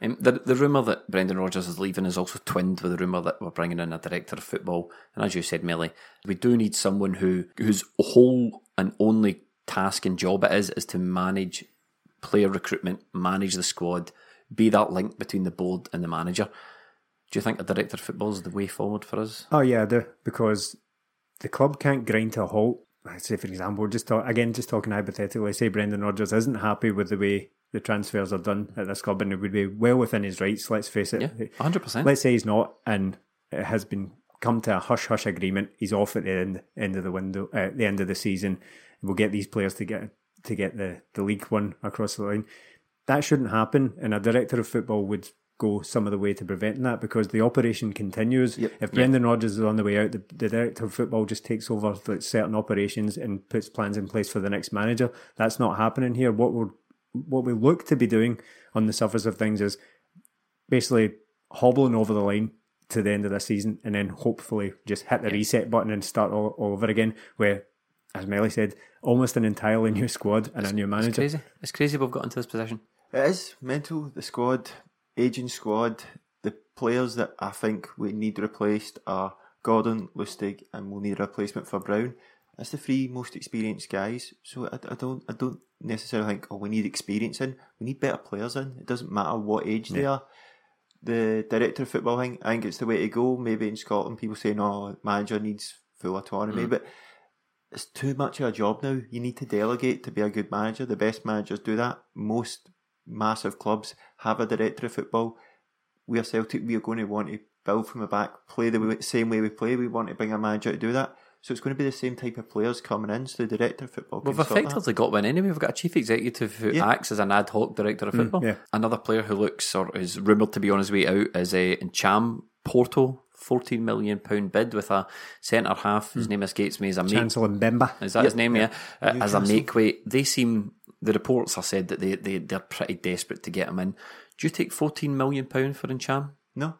Um, the the rumour that Brendan Rodgers is leaving is also twinned with the rumour that we're bringing in a director of football. And as you said, Melly, we do need someone who whose whole and only task and job it is is to manage player recruitment, manage the squad, be that link between the board and the manager. Do you think a director of football is the way forward for us? Oh yeah, I do because the club can't grind to a halt. Let's say, for example, just talk, again, just talking hypothetically, say Brendan Rodgers isn't happy with the way the transfers are done at this club, and it would be well within his rights. Let's face it. Yeah, hundred percent. Let's say he's not, and it has been come to a hush hush agreement. He's off at the end end of the window, uh, at the end of the season. We'll get these players to get to get the the league one across the line. That shouldn't happen, and a director of football would go some of the way to preventing that because the operation continues. If Brendan Rodgers is on the way out, the, the director of football just takes over like, certain operations and puts plans in place for the next manager. That's not happening here. What we what we look to be doing on the surface of things is basically hobbling over the line to the end of the season and then hopefully just hit the reset button and start all, all over again where as Melly said almost an entirely new squad and a new manager. It's manager crazy. It's crazy we've got into this position. It is mental. The squad, aging squad, the players that I think we need replaced are Gordon, Lustig, and we'll need a replacement for Brown. That's the three most experienced guys. So I, I don't I don't necessarily think oh we need experience in. We need better players in. It doesn't matter what age they are. The director of football thing, I think it's the way to go. Maybe in Scotland people say no, manager needs full autonomy, mm. but it's too much of a job now. You need to delegate to be a good manager. The best managers do that. Most massive clubs have a director of football. We are Celtic. We are going to want to build from the back, play the way, same way we play. We want to bring a manager to do that. So it's going to be the same type of players coming in. So the director of football can We've effectively got one anyway. We've got a chief executive who Yeah. acts as an ad hoc director of football. yeah. Another player who looks or is rumoured to be on his way out is a uh, Cham Porto. £14 million bid with a centre half. His name escapes me. As a mate. Chancellor Mbemba Is that his name? Yeah. Uh, as a Newcastle. make weight. They seem, the reports have said that they, they, they're pretty desperate to get him in. Do you take £14 million for Ntcham? No,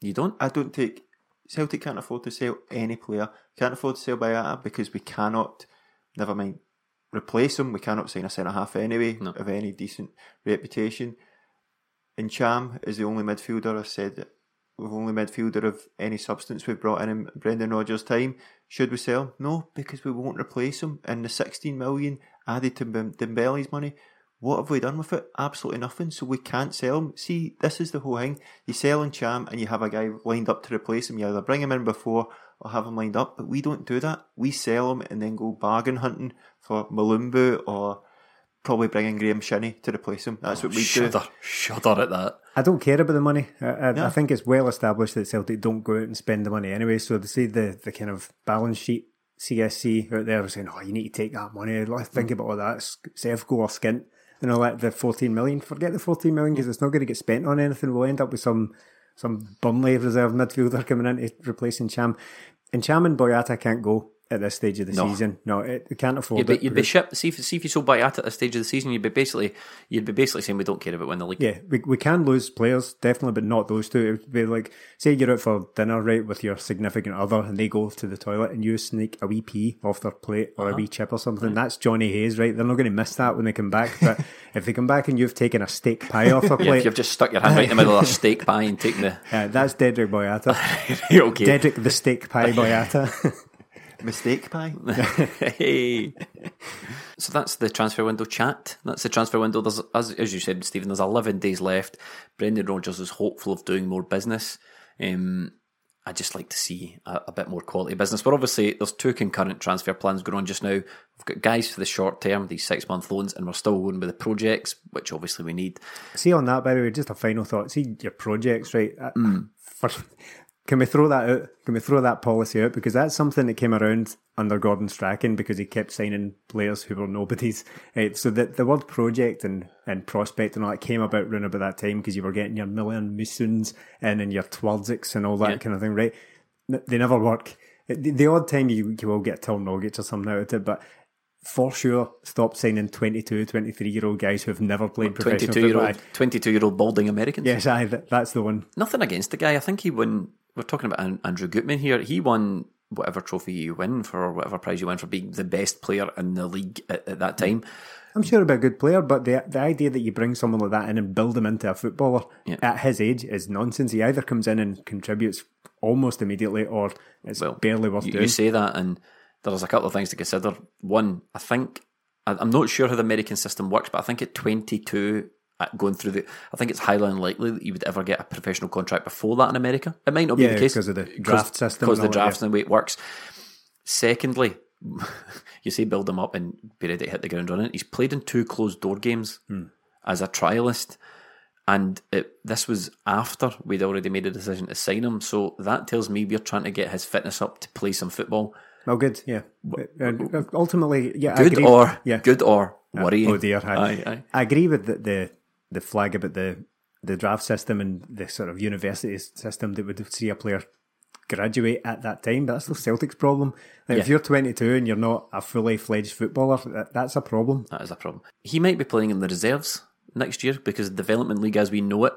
You don't? I don't take. Celtic can't afford to sell any player. Can't afford to sell Boyata because we cannot. Never mind replace him. We cannot sign a centre half anyway No. of any decent reputation. And Cham is the only midfielder. I've said that we've only midfielder of any substance we've brought in in Brendan Rodgers' time. Should we sell him? No, because we won't replace him. And the 16 million added to Dem- Dembele's money, what have we done with it? Absolutely nothing. So we can't sell him. See, this is the whole thing. You sell in Cham and you have a guy lined up to replace him. You either bring him in before or have him lined up. But we don't do that. We sell him and then go bargain hunting for Mulumbu or probably bring in Graham Shinnie to replace him. That's what we do. Shudder. Shudder at that. I don't care about the money. I, I, No. I think it's well established that Celtic don't go out and spend the money anyway. So to see the, the kind of balance sheet CSC out there saying, "Oh, you need to take that money." Let's think mm. about all that. Sefco or Skint and all that. The fourteen million. Forget the fourteen million because it's not going to get spent on anything. We'll end up with some some Burnley reserve midfielder coming in to replacing Cham. And Cham and Boyata can't go. At this stage of the No. season. No, it, it can't afford You'd be, it. you'd be shipped. See if see if you sold Boyata at this stage of the season, you'd be basically you'd be basically saying we don't care about winning the league. Yeah, we, we can lose players, definitely, but not those two. It would be like, say you're out for dinner, right, with your significant other, and they go to the toilet, and you sneak a wee pea off their plate or Uh-huh. a wee chip or something. That's Jonny Hayes, right? They're not going to miss that when they come back. But if they come back and you've taken a steak pie off their Yeah, plate, you've just stuck your hand right in the middle of a steak pie and taken the uh, that's Dedryck Boyata. okay. Dedryck the steak pie Boyata. Mistake pie. hey. So that's the transfer window chat. That's the transfer window. There's, as, as you said, Stephen, there's 11 days left. Brendan Rodgers is hopeful of doing more business. Um, I just like to see a, a bit more quality business. But obviously, there's two concurrent transfer plans going on just now. We've got guys for the short term, these six month loans, and we're still going with the projects, which obviously we need. See on that, by the way, just a final thought. See your projects, right? Uh, Mm. For, can we throw that out? Can we throw that policy out? Because that's something that came around under Gordon Strachan because he kept signing players who were nobodies. Right? So the, the word project and, and prospect and all that came about around about that time because you were getting your Milan Misuns and then your Twardzik and all that Yeah. kind of thing, right? They never work. The, the odd time you, you will get Tom Rogic or something out of it, but for sure, stop signing 22, 23 year old guys who have never played professional 22 year old, 22 year old balding Americans. Yes, that, that's the one. Nothing against the guy. I think he won. We're talking about Andrew Gutman here. He won whatever trophy you win for, or whatever prize you win for being the best player in the league at, at that time. I'm sure he'll be a good player, but the the idea that you bring someone like that in and build him into a footballer Yeah. at his age is nonsense. He either comes in and contributes almost immediately, or it's Well, barely worth you, doing. you say that, and there's a couple of things to consider. One, I think I'm not sure how the American system works, but I think at 22, at going through the, I think it's highly unlikely that you would ever get a professional contract before that in America. It might not be the case because of the draft system because of the drafts and the way it works. Secondly, you say build him up and be ready to hit the ground running. He's played in two closed door games Hmm. as a trialist. And it, this was after we'd already made a decision to sign him. So that tells me we're trying to get his fitness up to play some football. well, good, yeah. And uh, ultimately, yeah, I Good or yeah. good or worrying. Oh dear, aye. Aye, aye. I agree with the, the the flag about the the draft system and the sort of university system that would see a player graduate at that time. But that's the Celtic's problem. Like, If you're 22 and you're not a fully fledged footballer, that, that's a problem. That is a problem. He might be playing in the reserves next year because the development league as we know it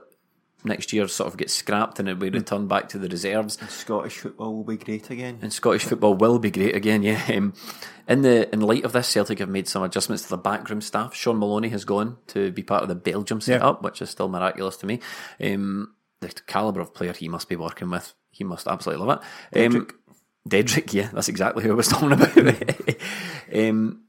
next year sort of gets scrapped and it will return back to the reserves. Scottish football will be great again. And Scottish football will be great again, yeah. Um, in the in light of this, Celtic have made some adjustments to the backroom staff. Shaun Maloney has gone to be part of the Belgium setup, which is still miraculous to me. Um, the caliber of player he must be working with, he must absolutely love it. Um, Dedryck, yeah, that's exactly who I was talking about. um,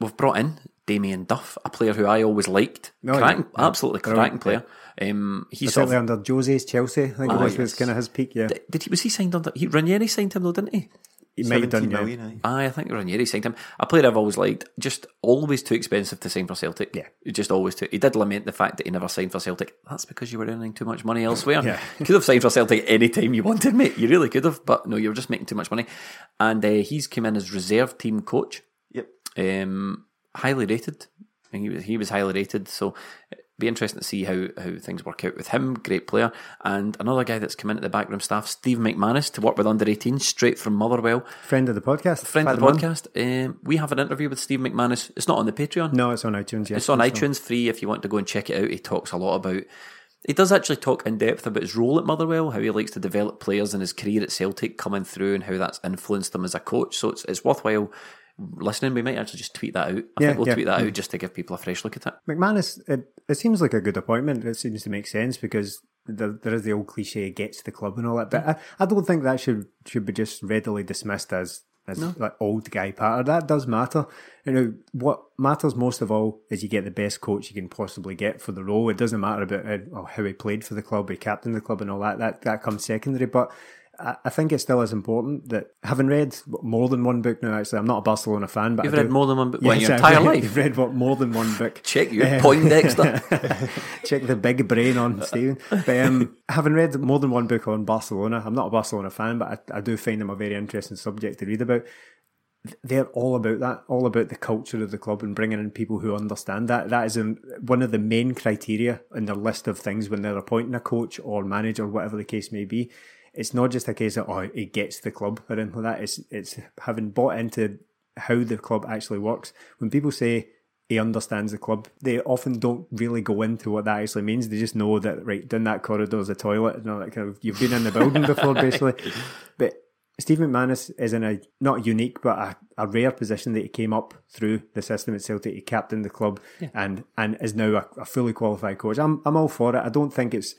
we've brought in Damien Duff, a player who I always liked. Oh, yeah. cracking, Yeah. absolutely cracking player. Um, he's sort Certainly of, under Jose's Chelsea, I think Ah, it was, yes. kind of his peak, yeah. did he was he signed under? He, Ranieri signed him though, didn't he? He might have done, 17 yeah. aye. Aye, I think Ranieri signed him. A player I've always liked, just always too expensive to sign for Celtic. Yeah. Just always too. He did lament the fact that he never signed for Celtic. That's because you were earning too much money elsewhere. Yeah. You could have signed for Celtic any time you wanted, mate. You really could have, but no, you were just making too much money. And uh, he's come in as reserve team coach, Yep. um, highly rated. And he was he was highly rated, so it'd be interesting to see how, how things work out with him. Great player, and another guy that's come in at the backroom staff, Steve McManus, to work with under 18, straight from Motherwell Friend of the podcast. friend of the man. podcast. Um, we have an interview with Steve McManus. It's not on the Patreon. No, it's on iTunes, yeah. it's on iTunes free if you want to go and check it out. He talks a lot about. He does actually talk in depth about his role at Motherwell, how he likes to develop players in his career at Celtic coming through, and how that's influenced him as a coach. So it's it's worthwhile listening. We might actually just tweet that out. I Yeah, think we'll yeah. tweet that out just to give people a fresh look at it. McManus, it, it seems like a good appointment. It seems to make sense because there, there is the old cliche gets the club and all that. But I, I don't think that should should be just readily dismissed as as like old guy patter. That does matter. You know what matters most of all is you get the best coach you can possibly get for the role. It doesn't matter about uh, oh, how he played for the club, he captained the club, and all that. That that comes secondary, but. I think it's still as important that having read more than one book now. Actually, I'm not a Barcelona fan, but You've I read do- more than one book well, Yes, your I've entire read- life. You've read what more than one book. Check your Poindexter. Check the big brain on Stephen. But um, having read more than one book on Barcelona, I'm not a Barcelona fan, but I, I do find them a very interesting subject to read about. They're all about that, all about the culture of the club and bringing in people who understand that. That is um, one of the main criteria in their list of things when they're appointing a coach or manager, whatever the case may be. It's not just a case of oh he gets the club or anything like that. It's it's having bought into how the club actually works. When people say he understands the club, they often don't really go into what that actually means. They just know that right down that corridor is a toilet and all that kind of. You've been in the building before, basically. But Steve McManus is in a not unique but a, a rare position that he came up through the system at Celtic. He captained the club and and is now a, a fully qualified coach. I'm I'm all for it. I don't think it's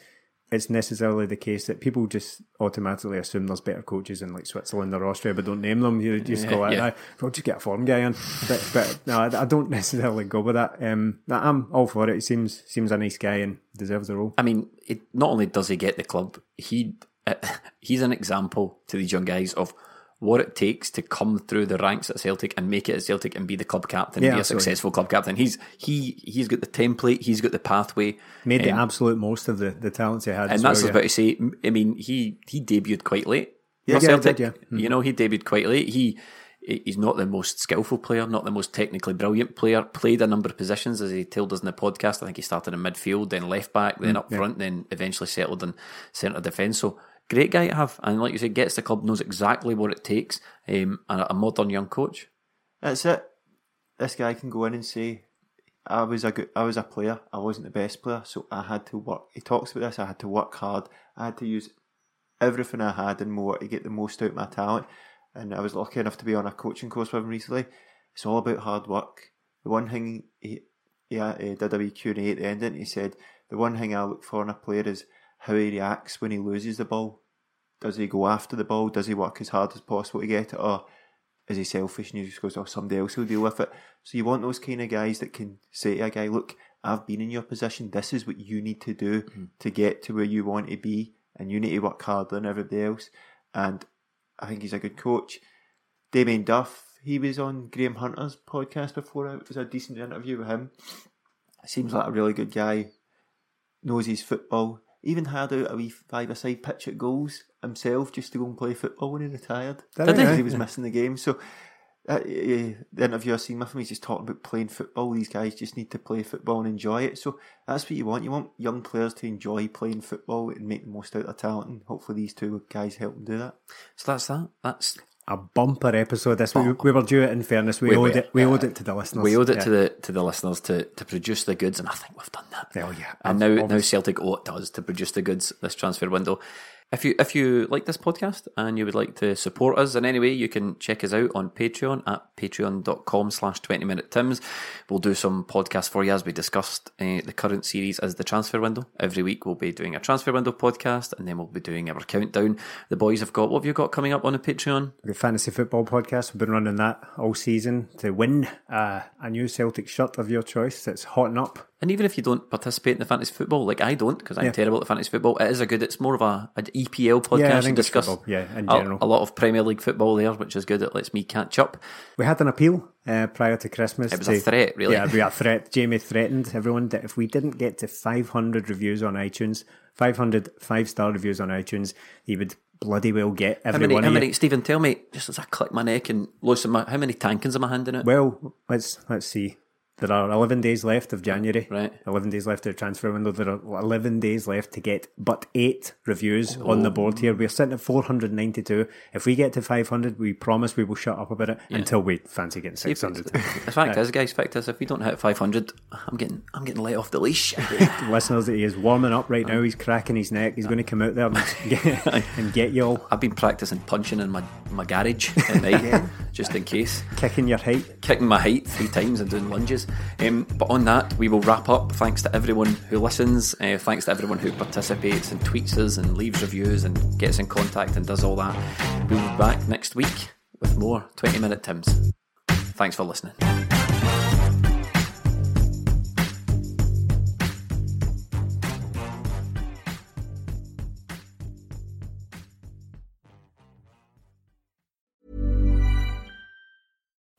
it's necessarily the case that people just automatically assume there's better coaches in like Switzerland or Austria, but don't name them. You just go like, yeah. yeah. we'll just get a foreign guy in. But, but no, I, I don't necessarily go with that. Um, I'm all for it. He seems seems a nice guy and deserves the role. I mean, it, not only does he get the club, he uh, he's an example to these young guys of what it takes to come through the ranks at Celtic and make it at Celtic and be the club captain, Yeah, be a absolutely. successful club captain. He's he he's got the template, he's got the pathway, Made the um, absolute most of the, the talents he had. and that's well, what I yeah. about to say. I mean, he he debuted quite late. Yeah, yeah, Celtic. did, yeah. You know, he debuted quite late. He he's not the most skillful player, not the most technically brilliant player. Played a number of positions as he told us in the podcast. I think he started in midfield, then left back, then up front, then eventually settled in centre defence. So great guy to have, and like you said, gets the club, knows exactly what it takes, um, and a modern young coach. That's it. This guy can go in and say, "I was a good, I was a player. I wasn't the best player, so I had to work." He talks about this. I had to work hard. I had to use everything I had and more to get the most out of my talent. And I was lucky enough to be on a coaching course with him recently. It's all about hard work. The one thing he, uh, he did a wee Q&A at the end and he said, the one thing I look for in a player is how he reacts when he loses the ball. Does he go after the ball? Does he work as hard as possible to get it? Or is he selfish and he just goes, oh, somebody else will deal with it? So you want those kind of guys that can say to a guy, look, I've been in your position. This is what you need to do mm. to get to where you want to be. And you need to work harder than everybody else. And I think he's a good coach. Damien Duff, he was on Graham Hunter's podcast before. It was a decent interview with him. Seems like a really good guy. Knows his football. Even had out a wee five-a-side pitch at goals himself just to go and play football when he retired. Did he? Because he was missing the game. So uh, uh, the interview I seen with him, he's just talking about playing football. These guys just need to play football and enjoy it. So that's what you want. You want young players to enjoy playing football and make the most out of their talent. And hopefully these two guys help them do that. So that's that. That's a bumper episode. This we, we were due it. In fairness, we, We owed were, it. We owed it to the listeners. we owed it Yeah. to the to the listeners to to produce the goods, and I think we've done that. Oh, yeah. and now now Celtic owe it to us to produce the goods this transfer window. If you if you like this podcast and you would like to support us in any way, you can check us out on Patreon at patreon.com slash 20 minute tims. We'll do some podcasts for you as we discussed uh, the current series as the transfer window. Every week we'll be doing a transfer window podcast and then we'll be doing our countdown. The boys have got, what have you got coming up on the Patreon? The fantasy football podcast. We've been running that all season to win uh, a new Celtic shirt of your choice. That's hotting up. And even if you don't participate in the fantasy football, like I don't, because I'm Yeah. terrible at fantasy football, it is a good. It's more of a an EPL podcast. Yeah, I and think discuss football, yeah, in general. A, lot of Premier League football there, which is good. It lets me catch up. We had an appeal uh, prior to Christmas. It was to- a threat, really. Yeah, we had a threat. Jamie threatened everyone that if we didn't get to 500 reviews on iTunes, 500 five star reviews on iTunes, he would bloody well get How every many? one How many? Stephen, tell me, just as I click my neck and loosen my, how many tankins am I handing out? Well, let's let's see. There are 11 days left of January. Right. 11 days left of the transfer window. There are 11 days left to get but eight reviews on the board oh. here. We're sitting at 492. If we get to 500, we promise we will shut up about it until we fancy getting 600. The fact is, guys, fact is, if we don't hit 500, I'm getting, I'm getting let off the leash. Listeners, he is warming up right now. He's cracking his neck. He's going to come out there and get, and get you all I've been practicing punching in my, my garage at night, just in case. kicking your height. kicking my height three times and doing lunges. Um, but on that, we will wrap up. Thanks to everyone who listens. Uh, thanks to everyone who participates and tweets us and leaves reviews and gets in contact and does all that. We'll be back next week with more 20 Minute Tims. Thanks for listening.